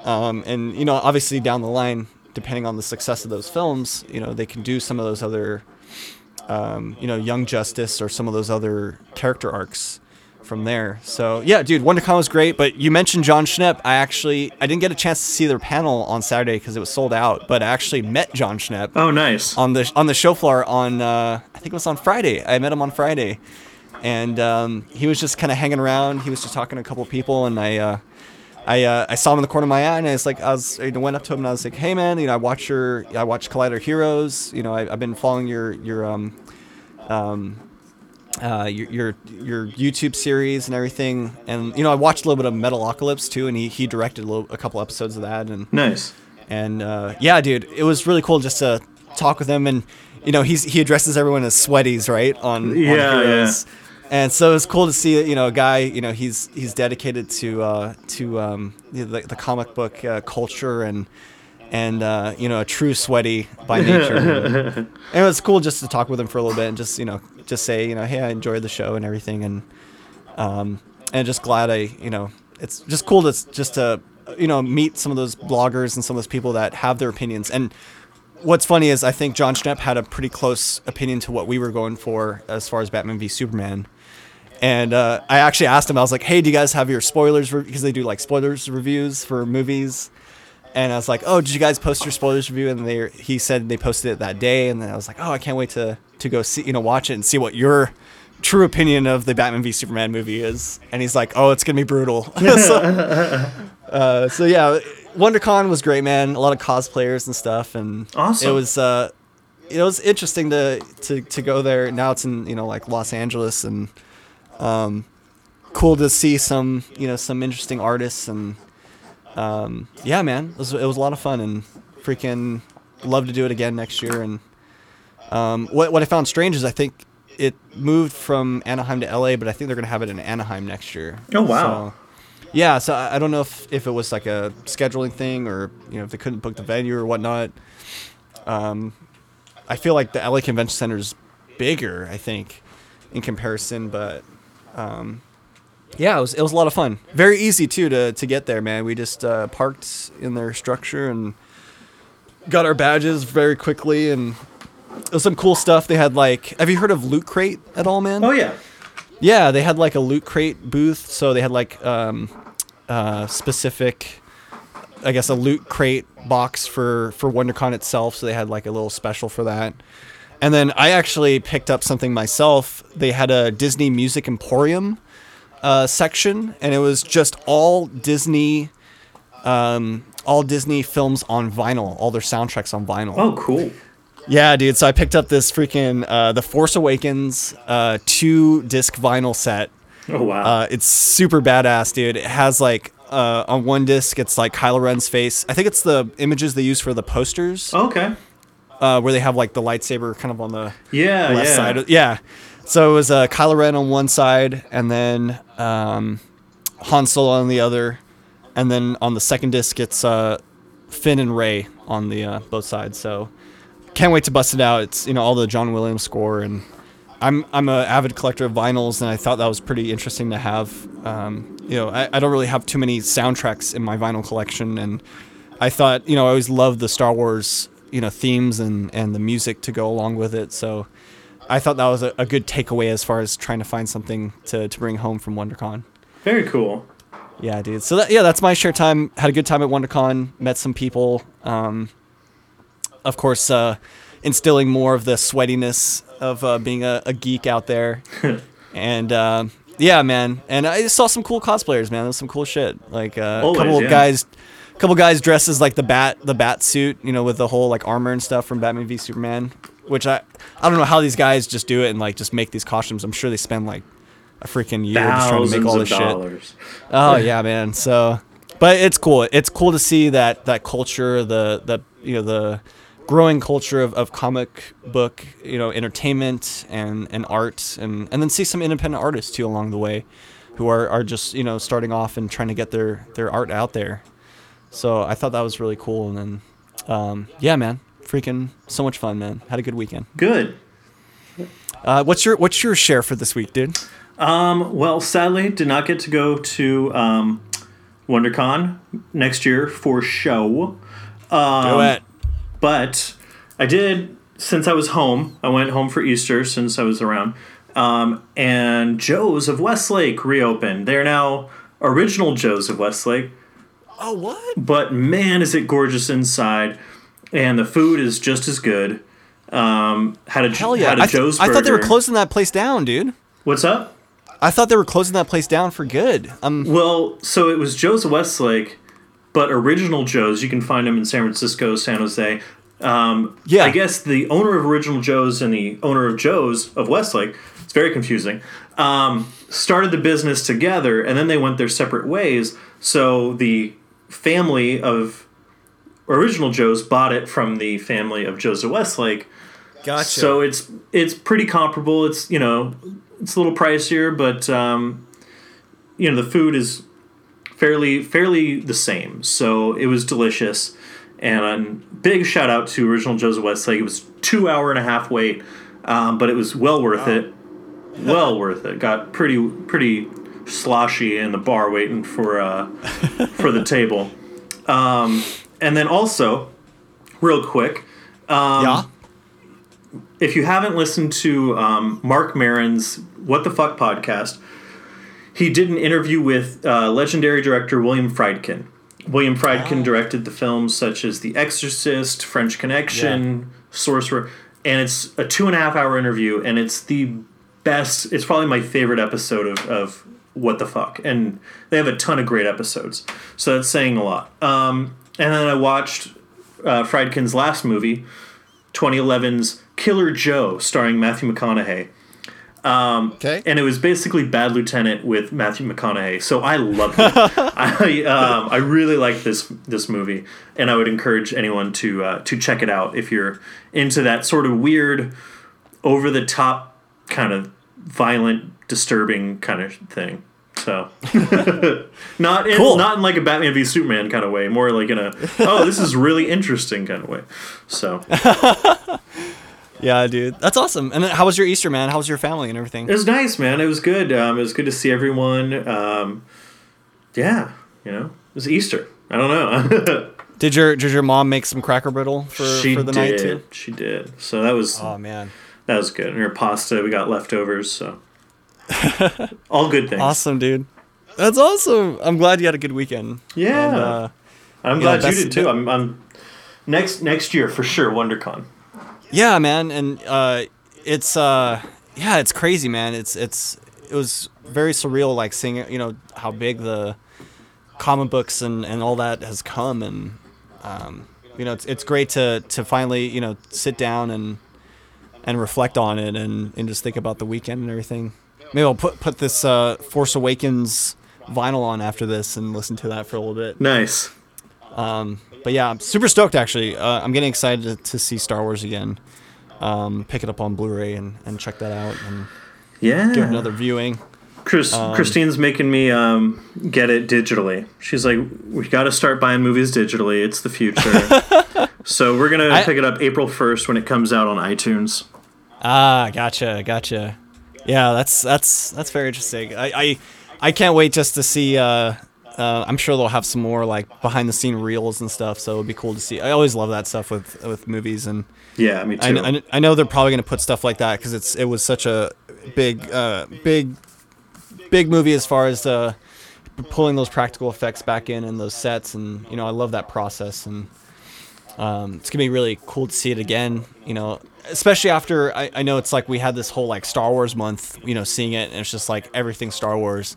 um, and you know, obviously down the line, depending on the success of those films, you know, they can do some of those other, um, you know, Young Justice or some of those other character arcs from there. So yeah, dude, WonderCon was great. But you mentioned Jon Schnepp. I actually I didn't get a chance to see their panel on Saturday because it was sold out. But I actually met Jon Schnepp Oh nice. on the on the show floor on uh, I think it was on Friday. I met him on Friday, and um, he was just kind of hanging around. He was just talking to a couple people, and I. Uh, I, uh, I saw him in the corner of my eye, and I was like, I was, I went up to him and I was like, Hey man, you know, I watch your, I watch Collider Heroes. You know, I, I've been following your, your, um, um, uh, your, your, your YouTube series and everything. And you know, I watched a little bit of Metalocalypse too, and he, he directed a, little, a couple episodes of that. And Nice. and uh, yeah, dude, it was really cool just to talk with him. And you know, he's he addresses everyone as sweaties, right? On on Yeah. And so it was cool to see, you know, a guy, you know, he's he's dedicated to uh, to um, the, the comic book uh, culture and and uh, you know, a true sweaty by nature. and it was cool just to talk with him for a little bit and just you know just say you know, hey, I enjoyed the show and everything, and um, and just glad I you know, it's just cool to just to you know meet some of those bloggers and some of those people that have their opinions and what's funny is I think Jon Schnepp had a pretty close opinion to what we were going for as far as Batman v Superman. And uh, I actually asked him, I was like, hey, do you guys have your spoilers? Because they do like spoilers reviews for movies. And I was like, oh, did you guys post your spoilers review? And they, he said they posted it that day. And then I was like, oh, I can't wait to, to go see, you know, watch it and see what your true opinion of the Batman v Superman movie is. And he's like, oh, it's going to be brutal. so, uh, so yeah, WonderCon was great, man. A lot of cosplayers and stuff. And Awesome. it was, uh, it was interesting to, to, to go there. Now it's in, you know, like Los Angeles and, um, cool to see some you know some interesting artists and um, yeah, man, it was, it was a lot of fun and freaking love to do it again next year. And um, what what I found strange is I think it moved from Anaheim to LA, but I think they're gonna have it in Anaheim next year. Oh, wow. So, yeah, so I I don't know if, if it was like a scheduling thing or you know if they couldn't book the venue or whatnot. Um, I feel like the LA Convention Center is bigger, I think, in comparison, but um, yeah, it was it was a lot of fun. Very easy too to to get there, man. We just uh, parked in their structure and got our badges very quickly, and it was some cool stuff. They had like, have you heard of Loot Crate at all, man? Oh yeah. Yeah, they had like a loot crate booth, so they had like um, uh, specific, I guess, a loot crate box for for WonderCon itself. So they had like a little special for that. And then I actually picked up something myself. They had a Disney Music Emporium uh, section, and it was just all Disney, um, all Disney films on vinyl, all their soundtracks on vinyl. Oh, cool. Yeah, dude. So I picked up this freaking uh, The Force Awakens uh, two disc vinyl set. Oh wow. Uh, it's super badass, dude. It has like uh, on one disc, it's like Kylo Ren's face. I think it's the images they use for the posters, okay. uh, where they have like the lightsaber kind of on the Yeah, left yeah. side. Yeah. So it was uh, Kylo Ren on one side, and then um, Han Solo on the other, and then on the second disc it's uh, Finn and Rey on the uh, both sides. So can't wait to bust it out. It's you know all the John Williams score, and I'm I'm a avid collector of vinyls, and I thought that was pretty interesting to have. Um, you know, I, I don't really have too many soundtracks in my vinyl collection, and I thought you know I always loved the Star Wars you know themes and and the music to go along with it. So I thought that was a, a good takeaway as far as trying to find something to to bring home from WonderCon. Very cool. Yeah, dude. So that, yeah, that's my share time. Had a good time at WonderCon. Met some people. Um, of course, uh, instilling more of the sweatiness of uh, being a, a geek out there. and uh, yeah, man. And I saw some cool cosplayers, man. There's some cool shit. Like uh, a Always, couple of yeah. guys, couple guys dressed as like the bat, the bat suit. You know, with the whole like armor and stuff from Batman v Superman. Which I, I don't know how these guys just do it and like just make these costumes. I'm sure they spend like a freaking year just trying to make all of this shit. Oh yeah, man. So, but it's cool. It's cool to see that that culture, the the you know the growing culture of, of comic book, you know, entertainment and and art, and and then see some independent artists too along the way, who are are just you know starting off and trying to get their their art out there. So I thought that was really cool, and then um, yeah, man, freaking so much fun, man. Had a good weekend. Good. Uh, what's your what's your share for this week, dude? Um, well, sadly, did not get to go to um, WonderCon next year for show. Um, Do it. But I did since I was home. I went home for Easter since I was around. Um, and Joe's of Westlake reopened. They're now original Joe's of Westlake. Oh what? But man, is it gorgeous inside, and the food is just as good. Um, had a Hell yeah! had a I, th- Joe's. I thought they were closing that place down, dude. What's up? I thought they were closing that place down for good. Um, Well, so it was Joe's of Westlake, but original Joe's you can find them in San Francisco, San Jose. Um, Yeah. I guess the owner of Original Joe's and the owner of Joe's of Westlake, it's very confusing, um, started the business together and then they went their separate ways. So the family of Original Joe's bought it from the family of Joe's of Westlake. gotcha. So it's it's pretty comparable. It's you know it's a little pricier, but um, you know the food is fairly fairly the same. So it was delicious, and big shout out to Original Joe's Westlake. It was two hour and a half wait, um, but it was well worth it. Well worth it. Got pretty pretty sloshy in the bar waiting for uh, for the table, um, and then also real quick. Um, yeah. if you haven't listened to um, Marc Maron's What the Fuck podcast, he did an interview with uh, legendary director William Friedkin. William Friedkin Ah. directed the films such as The Exorcist, French Connection, Sorcerer, and it's a two and a half hour interview, and it's the best. It's probably my favorite episode of, of What the Fuck, and they have a ton of great episodes, so that's saying a lot. Um, and then I watched uh, Friedkin's last movie, 2011's Killer Joe, starring Matthew McConaughey. Okay. and it was basically Bad Lieutenant with Matthew McConaughey. So I loved it. I um, I really like this this movie, and I would encourage anyone to uh, to check it out if you're into that sort of weird, over the top kind of violent, disturbing kind of thing. So, not in Cool. not in like a Batman v Superman kind of way, more like in a oh this is really interesting kind of way. So Yeah, dude. That's awesome. And how was your Easter, man? How was your family and everything? It was nice, man. It was good. Um, it was good to see everyone. Um, yeah, you know, it was Easter. I don't know. Did your did your mom make some cracker brittle for, she for the did. night too? She did. So that was Oh man. that was good. And her pasta, we got leftovers. So all good things. Awesome, dude. That's awesome. I'm glad you had a good weekend. Yeah, And, uh, I'm know, glad best- you did too. I'm, I'm next next year for sure. WonderCon. Yeah, man, and uh, it's uh, yeah, it's crazy, man. It's it's it was very surreal, like seeing you know how big the comic books and, and all that has come, and um, you know it's it's great to to finally you know sit down and and reflect on it and, and just think about the weekend and everything. Maybe I'll put put this uh, Force Awakens vinyl on after this and listen to that for a little bit. Nice. But yeah, I'm super stoked actually. Uh, I'm getting excited to, to see Star Wars again. Um, pick it up on Blu-ray and, and check that out and Yeah. give another viewing. Chris, Christine's making me um, get it digitally. She's like, we got to start buying movies digitally. It's the future. so we're gonna I- pick it up April first when it comes out on iTunes. Ah, gotcha, gotcha. Yeah, that's that's that's very interesting. I I, I can't wait just to see. Uh, uh, I'm sure they'll have some more like behind the scene reels and stuff. So it'd be cool to see. I always love that stuff with with movies and. Yeah, me I, too. kn- I know they're probably going to put stuff like that because it's it was such a big uh, big big movie as far as uh, pulling those practical effects back in and those sets and you know I love that process and um, it's gonna be really cool to see it again you know especially after I, I know it's like we had this whole like Star Wars month you know seeing it and it's just like everything Star Wars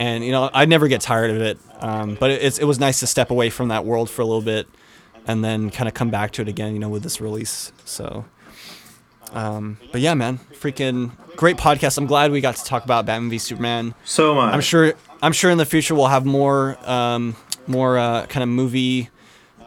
and you know I never get tired of it um, but it, it was nice to step away from that world for a little bit and then kind of come back to it again, you know, with this release. So, um, but yeah, man, freaking great podcast. I'm glad we got to talk about Batman v Superman. so am I. I'm sure, I'm sure in the future we'll have more, um, more uh, kind of movie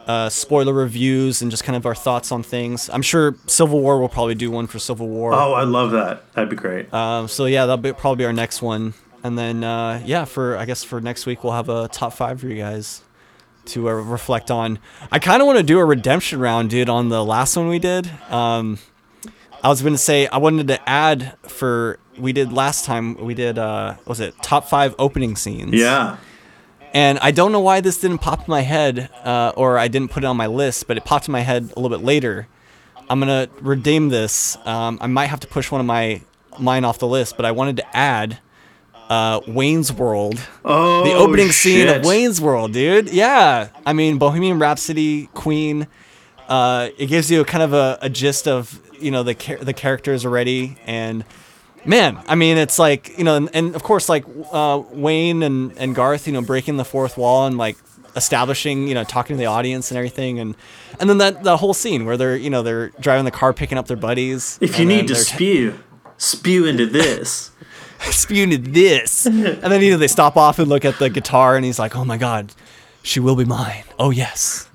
uh, spoiler reviews and just kind of our thoughts on things. I'm sure Civil War will probably do one for Civil War. Oh, I love that. That'd be great. Um, so yeah, that'll be, probably be our next one. And then uh, yeah, for I guess for next week we'll have a top five for you guys to uh, reflect on. I kind of want to do a redemption round, dude, on the last one we did. Um, I was gonna say I wanted to add for we did last time we did uh, was it top five opening scenes? yeah. And I don't know why this didn't pop in my head, uh, or I didn't put it on my list, but it popped in my head a little bit later. I'm gonna redeem this. Um, I might have to push one of my mine off the list, but I wanted to add uh, Wayne's World, Oh, the opening scene of. Wayne's World, dude. Yeah, I mean Bohemian Rhapsody, Queen. Uh, it gives you a kind of a, a gist of you know the char- the characters already, and man, I mean it's like you know, and, and of course like uh, Wayne and and Garth, you know, breaking the fourth wall and like establishing, you know, talking to the audience and everything, and and then that the whole scene where they're you know they're driving the car picking up their buddies. If you need to spew, spew into this. spewing this. and then you know they stop off and look at the guitar, and he's like, "Oh my god, she will be mine. Oh yes.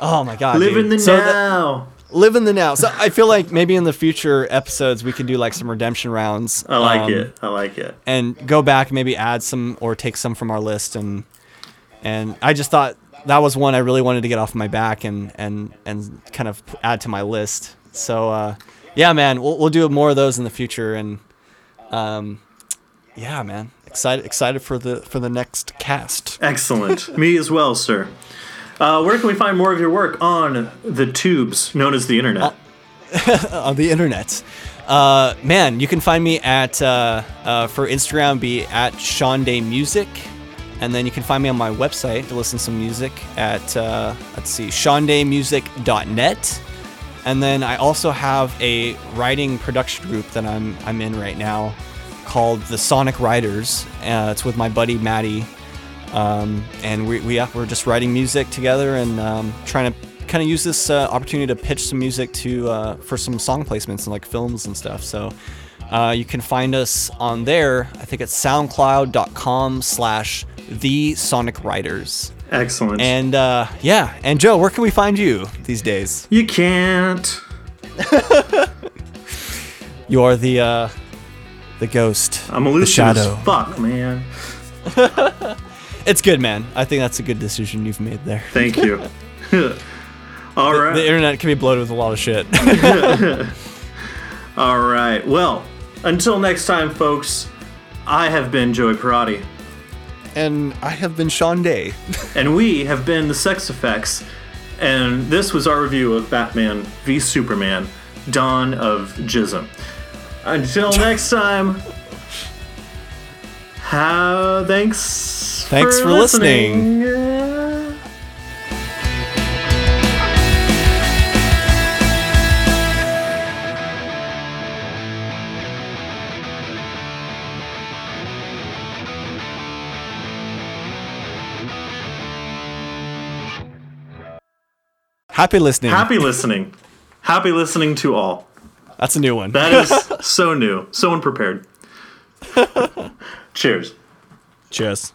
Oh my god. Live dude. in the So that- now. live in the now. So I feel like maybe in the future episodes we can do like some redemption rounds. I like um, it. I like it. And go back, maybe add some or take some from our list, and and I just thought that was one I really wanted to get off my back and and and kind of add to my list. So uh, yeah, man, we'll we'll do more of those in the future, and um, yeah, man, excited excited for the for the next cast. Excellent. Me as well, sir. Uh, where can we find more of your work on the tubes known as the internet? on the internet. Uh, man, you can find me at uh, uh, for Instagram be at Sean Day Music, and then you can find me on my website to listen to some music at uh, let's see SeanDayMusic.net, and then I also have a writing production group that I'm I'm in right now called the Sonic Writers. Uh, it's with my buddy Maddie, um, and we, we we're just writing music together and um, trying to kind of use this uh, opportunity to pitch some music to uh, for some song placements and like films and stuff. So Uh, you can find us on there. I think it's soundcloud.com slash the Sonic Riders. Excellent. And uh, yeah, and Joe, where can we find you these days? you can't. You are the uh, the ghost. I'm elusive shadow. as fuck, man. It's good, man. I think that's a good decision you've made there. Thank you. All right. The internet can be bloated with a lot of shit. All right. Well, until next time, folks, I have been Joey Parati, and I have been Sean Day. and we have been the Sex Effects, and this was our review of Batman v Superman Dawn of Jism. Until next time, how, thanks, Thanks for listening. listening. Happy listening. Happy listening. Happy listening to all. That's a new one. That is so new, so unprepared. Cheers. Cheers.